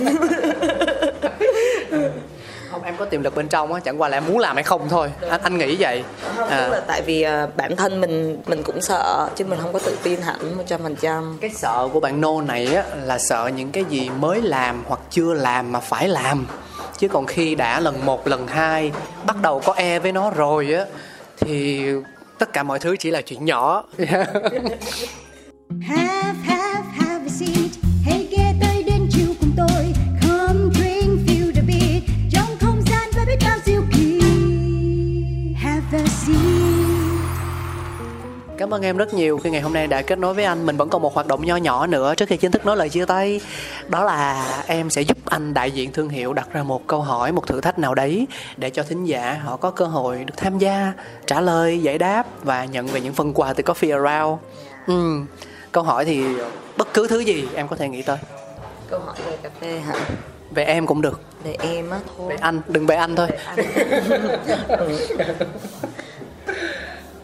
(laughs) không em có tiềm lực bên trong á chẳng qua là em muốn làm hay không thôi. Anh anh nghĩ vậy. Không À. tức là tại vì à, bản thân mình mình cũng sợ chứ mình không có tự tin hẳn một trăm phần trăm. Cái sợ của bạn nô này á là sợ những cái gì mới làm hoặc chưa làm mà phải làm. Chứ còn khi đã lần một lần hai bắt đầu có e với nó rồi á thì tất cả mọi thứ chỉ là chuyện nhỏ. (laughs) Have, have, cảm ơn em rất nhiều. Khi ngày hôm nay đã kết nối với anh mình vẫn còn một hoạt động nho nhỏ nữa. Trước khi chính thức nói lời chia tay đó là em sẽ giúp anh đại diện thương hiệu đặt ra một câu hỏi một thử thách nào đấy để cho thính giả họ có cơ hội được tham gia trả lời giải đáp và nhận về những phần quà từ coffee around. Ừ. câu hỏi thì bất cứ thứ gì em có thể nghĩ tới. Câu hỏi về cà phê hả? Về em cũng được. Về em á thôi. Về anh đừng về anh thôi. (laughs)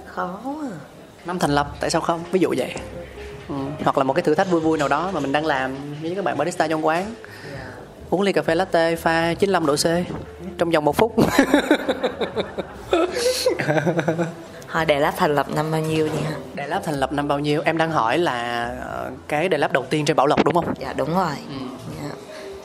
Khó à năm thành lập tại sao không ví dụ vậy ừ. hoặc là một cái thử thách vui vui nào đó mà mình đang làm với các bạn barista trong quán uống ly cà phê latte pha 95 độ C trong vòng một phút Hỏi Đà Lạt thành lập năm bao nhiêu vậy hả? Đà Lạt thành lập năm bao nhiêu? Em đang hỏi là ờ, cái Đà Lạt đầu tiên trên Bảo Lộc đúng không? Dạ đúng rồi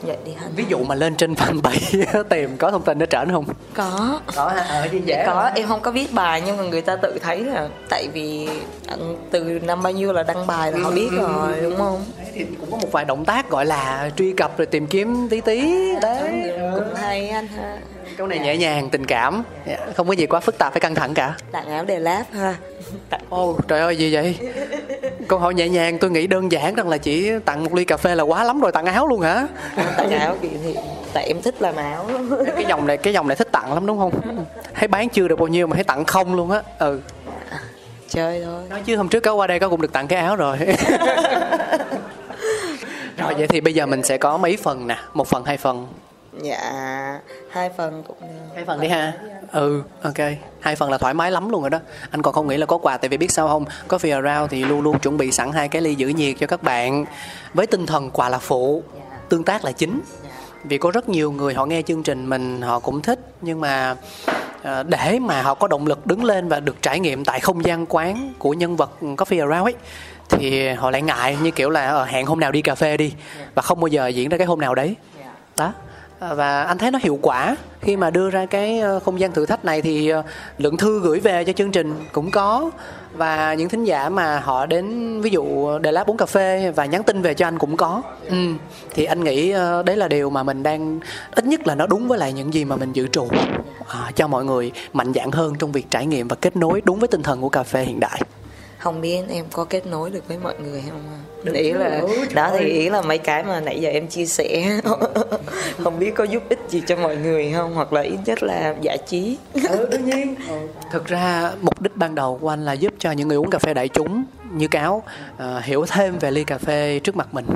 dạ. Vậy đi hả? Ví dụ mà lên trên fanpage (laughs) tìm có thông tin ở trển không? Có Có hả? Ờ, dễ Dạ có, em không có viết bài nhưng mà người ta tự thấy là Tại vì ừ, từ năm bao nhiêu là đăng bài là họ biết rồi đúng không? Thì cũng có một vài động tác gọi là truy cập rồi tìm kiếm tí tí đấy Cũng hay anh ha câu này nhẹ nhàng tình cảm Dạ, không có gì quá phức tạp phải căng thẳng cả Tặng áo Đà Lạt ha Tặng Ồ trời ơi gì vậy Câu hỏi nhẹ nhàng tôi nghĩ đơn giản rằng là chỉ tặng một ly cà phê là quá lắm rồi tặng áo luôn hả? Tặng áo niệm Tại em thích làm áo Cái dòng này cái dòng này thích tặng lắm đúng không? Thấy bán chưa được bao nhiêu mà thấy tặng không luôn á. Ừ. Chơi thôi. Nói chứ hôm trước có qua đây có cũng được tặng cái áo rồi. (laughs) Rồi vậy thì bây giờ mình sẽ có mấy phần nè. Một phần hai phần. Dạ Hai phần cũng được hai phần đi ha ừ ok. Hai phần là thoải mái lắm luôn rồi đó. Anh còn không nghĩ là có quà, tại vì biết sao không? Có phía around thì luôn luôn chuẩn bị sẵn hai cái ly giữ nhiệt cho các bạn. Với tinh thần quà là phụ, tương tác là chính. Vì có rất nhiều người họ nghe chương trình mình, họ cũng thích. Nhưng mà ờ, để mà họ có động lực đứng lên và được trải nghiệm tại không gian quán của nhân vật coffee around ấy, thì họ lại ngại, như kiểu là ờ, hẹn hôm nào đi cà phê đi. Và không bao giờ diễn ra cái hôm nào đấy. Đó. À, và anh thấy nó hiệu quả. Khi mà đưa ra cái ờ, không gian thử thách này thì ờ, lượng thư gửi về cho chương trình cũng có. Và những thính giả mà họ đến ví dụ đề lá uống cà phê và nhắn tin về cho anh cũng có. Ừ. thì anh nghĩ ờ, đấy là điều mà mình đang ít nhất là nó đúng với lại những gì mà mình dự trù à, cho mọi người mạnh dạn hơn trong việc trải nghiệm và kết nối đúng với tinh thần của cà phê hiện đại không biết em có kết nối được với mọi người không ý là đó thì ý là mấy cái mà nãy giờ em chia sẻ. (laughs) Không biết có giúp ích gì cho mọi người không? Hoặc là ít nhất là giải trí. Ừ, đương nhiên. Thực ra mục đích ban đầu của anh là giúp cho những người uống cà phê đại chúng như cáo à, hiểu thêm về ly cà phê trước mặt mình.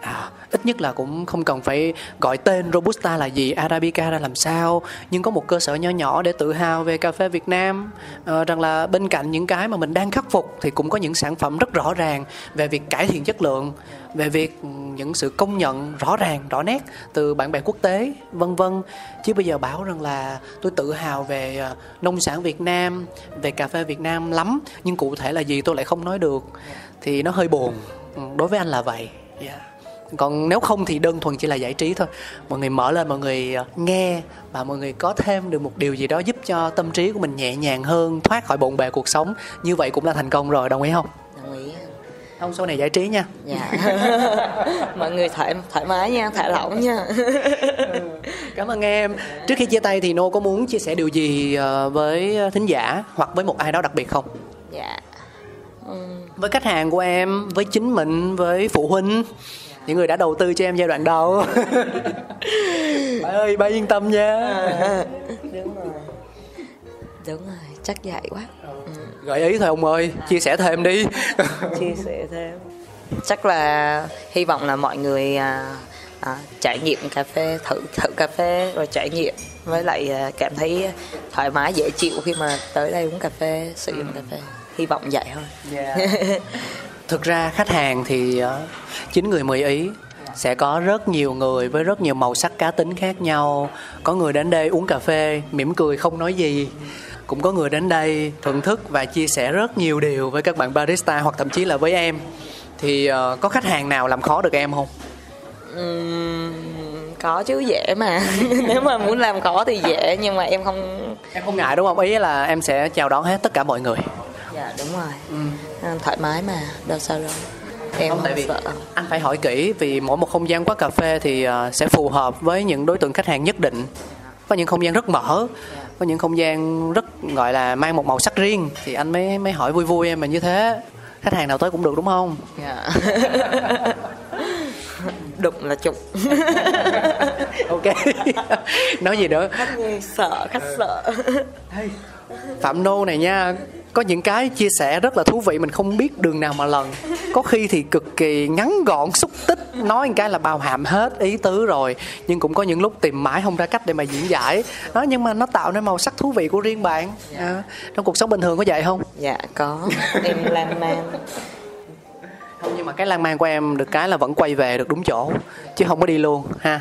À, ít nhất là cũng không cần phải gọi tên robusta là gì arabica ra làm sao. Nhưng có một cơ sở nhỏ nhỏ để tự hào về cà phê việt nam. À, rằng là bên cạnh những cái mà mình đang khắc phục thì cũng có những sản phẩm rất rõ ràng về việc cải thiện chất lượng về việc những sự công nhận rõ ràng rõ nét từ bạn bè quốc tế vân vân. Chứ bây giờ bảo rằng là tôi tự hào về ờ, nông sản việt nam về cà phê việt nam lắm nhưng cụ thể là gì tôi lại không nói được. Thì nó hơi buồn. Ừ, đối với anh là vậy. Yeah còn nếu không thì đơn thuần chỉ là giải trí thôi. Mọi người mở lên mọi người ờ, nghe và mọi người có thêm được một điều gì đó giúp cho tâm trí của mình nhẹ nhàng hơn thoát khỏi bộn bề cuộc sống. Như vậy cũng là thành công rồi đồng ý không? Đồng ý. Không số này giải trí nha. Dạ. (laughs) Mọi người thoải thoải mái nha thả lỏng nha. (laughs) Cảm ơn em. Trước khi chia tay thì nô có muốn chia sẻ điều gì ờ, với thính giả hoặc với một ai đó đặc biệt không? Dạ. Với khách hàng của em với chính mình với phụ huynh những người đã đầu tư cho em giai đoạn đầu. (laughs) Bà ơi bà yên tâm nha. Đúng rồi. Đúng rồi chắc vậy quá. Gợi ý thôi ông ơi chia sẻ thêm đi. (laughs) Chia sẻ thêm. Chắc là hy vọng là mọi người à, à, trải nghiệm cà phê thử thử cà phê rồi trải nghiệm. Với lại à, cảm thấy thoải mái dễ chịu khi mà tới đây uống cà phê sử dụng cà phê. Hy vọng vậy thôi (laughs) thực ra khách hàng thì ờ, chín người mười ý. Sẽ có rất nhiều người với rất nhiều màu sắc cá tính khác nhau. Có người đến đây uống cà phê mỉm cười không nói gì. Cũng có người đến đây thưởng thức và chia sẻ rất nhiều điều với các bạn barista hoặc thậm chí là với em. Thì ờ, có khách hàng nào làm khó được em không? Có chứ dễ mà. (laughs) Nếu mà muốn làm khó thì dễ nhưng mà em không em không ngại đúng không? Ý là em sẽ chào đón hết tất cả mọi người dạ đúng rồi. À, thoải mái mà đâu sao đâu. Em không không, tại vì sợ. anh phải hỏi kỹ vì mỗi một không gian quán cà phê thì ờ, sẽ phù hợp với những đối tượng khách hàng nhất định. Có những không gian rất mở có những không gian rất gọi là mang một màu sắc riêng. Thì anh mới mới hỏi vui vui em mà như thế. Khách hàng nào tới cũng được đúng không? Dạ. (laughs) Đụng là chụp. (laughs) Ok. (laughs) Nói gì nữa? Khách sợ khách sợ. Phạm nô này nha có những cái chia sẻ rất là thú vị mình không biết đường nào mà lần. Có khi thì cực kỳ ngắn gọn xúc tích nói một cái là bao hàm hết ý tứ rồi. Nhưng cũng có những lúc tìm mãi không ra cách để mà diễn giải. Đó nhưng mà nó tạo nên màu sắc thú vị của riêng bạn. À, trong cuộc sống bình thường có vậy không? Dạ có. Em lan man. Không nhưng mà cái lan man của em được cái là vẫn quay về được đúng chỗ chứ không có đi luôn ha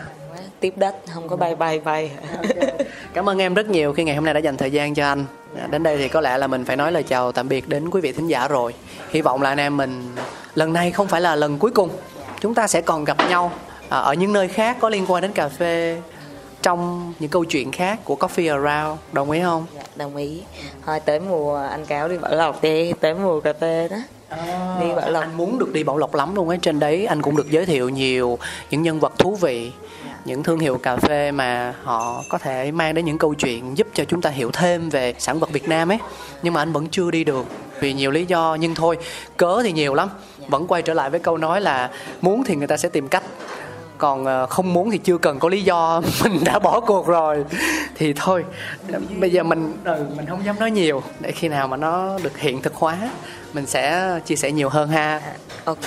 tiếp đất không có bay bay bay. Cảm ơn em rất nhiều khi ngày hôm nay đã dành thời gian cho anh. À, đến đây thì có lẽ là mình phải nói lời chào tạm biệt đến quý vị thính giả rồi. Hy vọng là anh em mình lần này không phải là lần cuối cùng. Chúng ta sẽ còn gặp nhau à, ở những nơi khác có liên quan đến cà phê trong những câu chuyện khác của Coffee Around. Đồng ý không? dạ, đồng ý. Thôi tới mùa anh cáo đi bảo lộc đi tới mùa cà phê đó. Đi bảo lộc. anh muốn được đi bảo lộc lắm luôn ấy. Trên đấy anh cũng được giới thiệu nhiều những nhân vật thú vị những thương hiệu cà phê mà họ có thể mang đến những câu chuyện giúp cho chúng ta hiểu thêm về sản vật Việt Nam ấy. Nhưng mà anh vẫn chưa đi được vì nhiều lý do nhưng thôi cớ thì nhiều lắm. Vẫn quay trở lại với câu nói là muốn thì người ta sẽ tìm cách. Còn ờ, không muốn thì chưa cần có lý do. (laughs) Mình đã bỏ cuộc rồi. Thì thôi bây giờ mình ừ, mình không dám nói nhiều. Để khi nào mà nó được hiện thực hóa mình sẽ chia sẻ nhiều hơn ha. Ok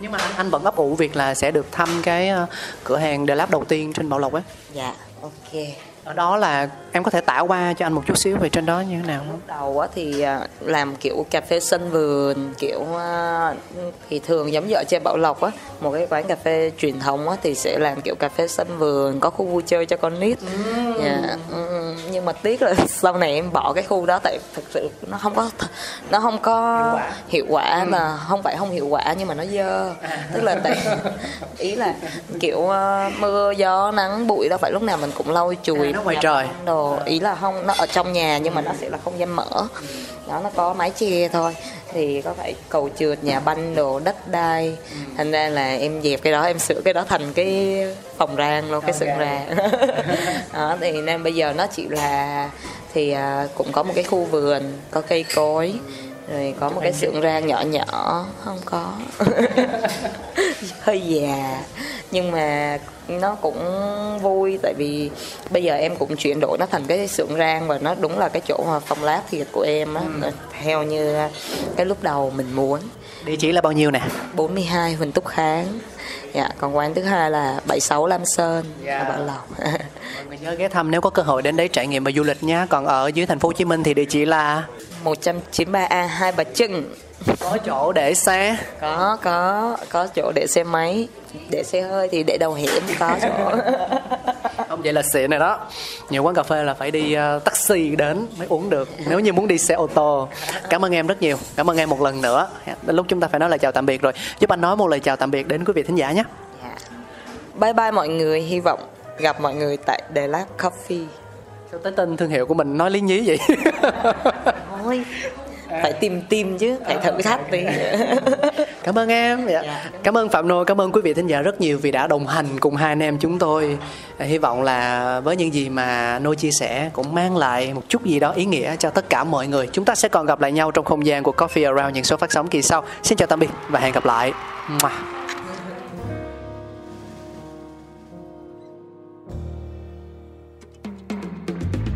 nhưng mà anh, anh vẫn ấp ủ việc là sẽ được thăm cái ờ, cửa hàng The Lab đầu tiên trên Bảo Lộc ấy dạ ok ở đó là em có thể tả qua cho anh một chút xíu về trên đó như thế nào không? đầu á thì à, làm kiểu cà phê sân vườn kiểu à, thì thường giống như ở trên Bảo Lộc á một cái quán cà phê truyền thống á thì sẽ làm kiểu cà phê sân vườn có khu vui chơi cho con nít. Dạ. ừ, nhưng mà tiếc là (laughs) sau này em bỏ cái khu đó tại thực sự nó không có nó không có hiệu quả. mà không phải không hiệu quả nhưng mà nó dơ. Tức là tại (laughs) ý là kiểu à, mưa gió nắng bụi đâu phải lúc nào mình cũng lau chùi À, nó ngoài trời. băng đồ ý là không nó ở trong nhà nhưng mà nó sẽ là không gian mở. Đó nó có mái che thôi. Thì có phải cầu trượt nhà banh đồ đất đai. Thành ra là em dẹp cái đó em sửa cái đó thành cái phòng rang luôn cái sườn rang. (laughs) đó thì nên bây giờ nó chỉ là thì à, cũng có một cái khu vườn có cây cối rồi có một cái xưởng rang nhỏ nhỏ không có. (laughs) Hơi già. Nhưng mà nó cũng vui tại vì bây giờ em cũng chuyển đổi nó thành cái xưởng rang và nó đúng là cái chỗ mà phòng lab thiệt của em á. Theo như cái lúc đầu mình muốn. Địa chỉ là bao nhiêu nè? 42 Huỳnh Túc Kháng dạ còn quán thứ hai là 76 Lam Sơn. Dạ. ở Bảo Lộc. (laughs) Mọi người nhớ ghé thăm nếu có cơ hội đến đấy trải nghiệm và du lịch nhé. Còn ở dưới thành phố Hồ Chí Minh thì địa chỉ là? 193A Hai Bà Trưng. Có chỗ để xe. Có có có chỗ để xe máy để xe hơi thì để đầu hẻm có chỗ (laughs) không vậy là xịn này đó. Nhiều quán cà phê là phải đi ờ, taxi đến mới uống được. Nếu như muốn đi xe ô tô cảm ơn em rất nhiều. Cảm ơn em một lần nữa. Đến lúc chúng ta phải nói lời chào tạm biệt rồi. Giúp anh nói một lời chào tạm biệt đến quý vị thính giả nhé. Dạ. bye bye mọi người. Hy vọng gặp mọi người tại The Lab Coffee. Sao tới tên thương hiệu của mình nói lý nhí vậy? Thôi (laughs) phải tìm tìm chứ phải thử thách đi. (laughs) Cảm ơn em. Dạ. cảm ơn phạm nô cảm ơn quý vị thính giả rất nhiều vì đã đồng hành cùng hai anh em chúng tôi. À, hy vọng là với những gì mà nô chia sẻ cũng mang lại một chút gì đó ý nghĩa cho tất cả mọi người. Chúng ta sẽ còn gặp lại nhau trong không gian của coffee around những số phát sóng kỳ sau. Xin chào tạm biệt và hẹn gặp lại. Mwah.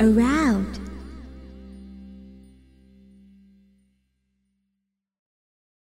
around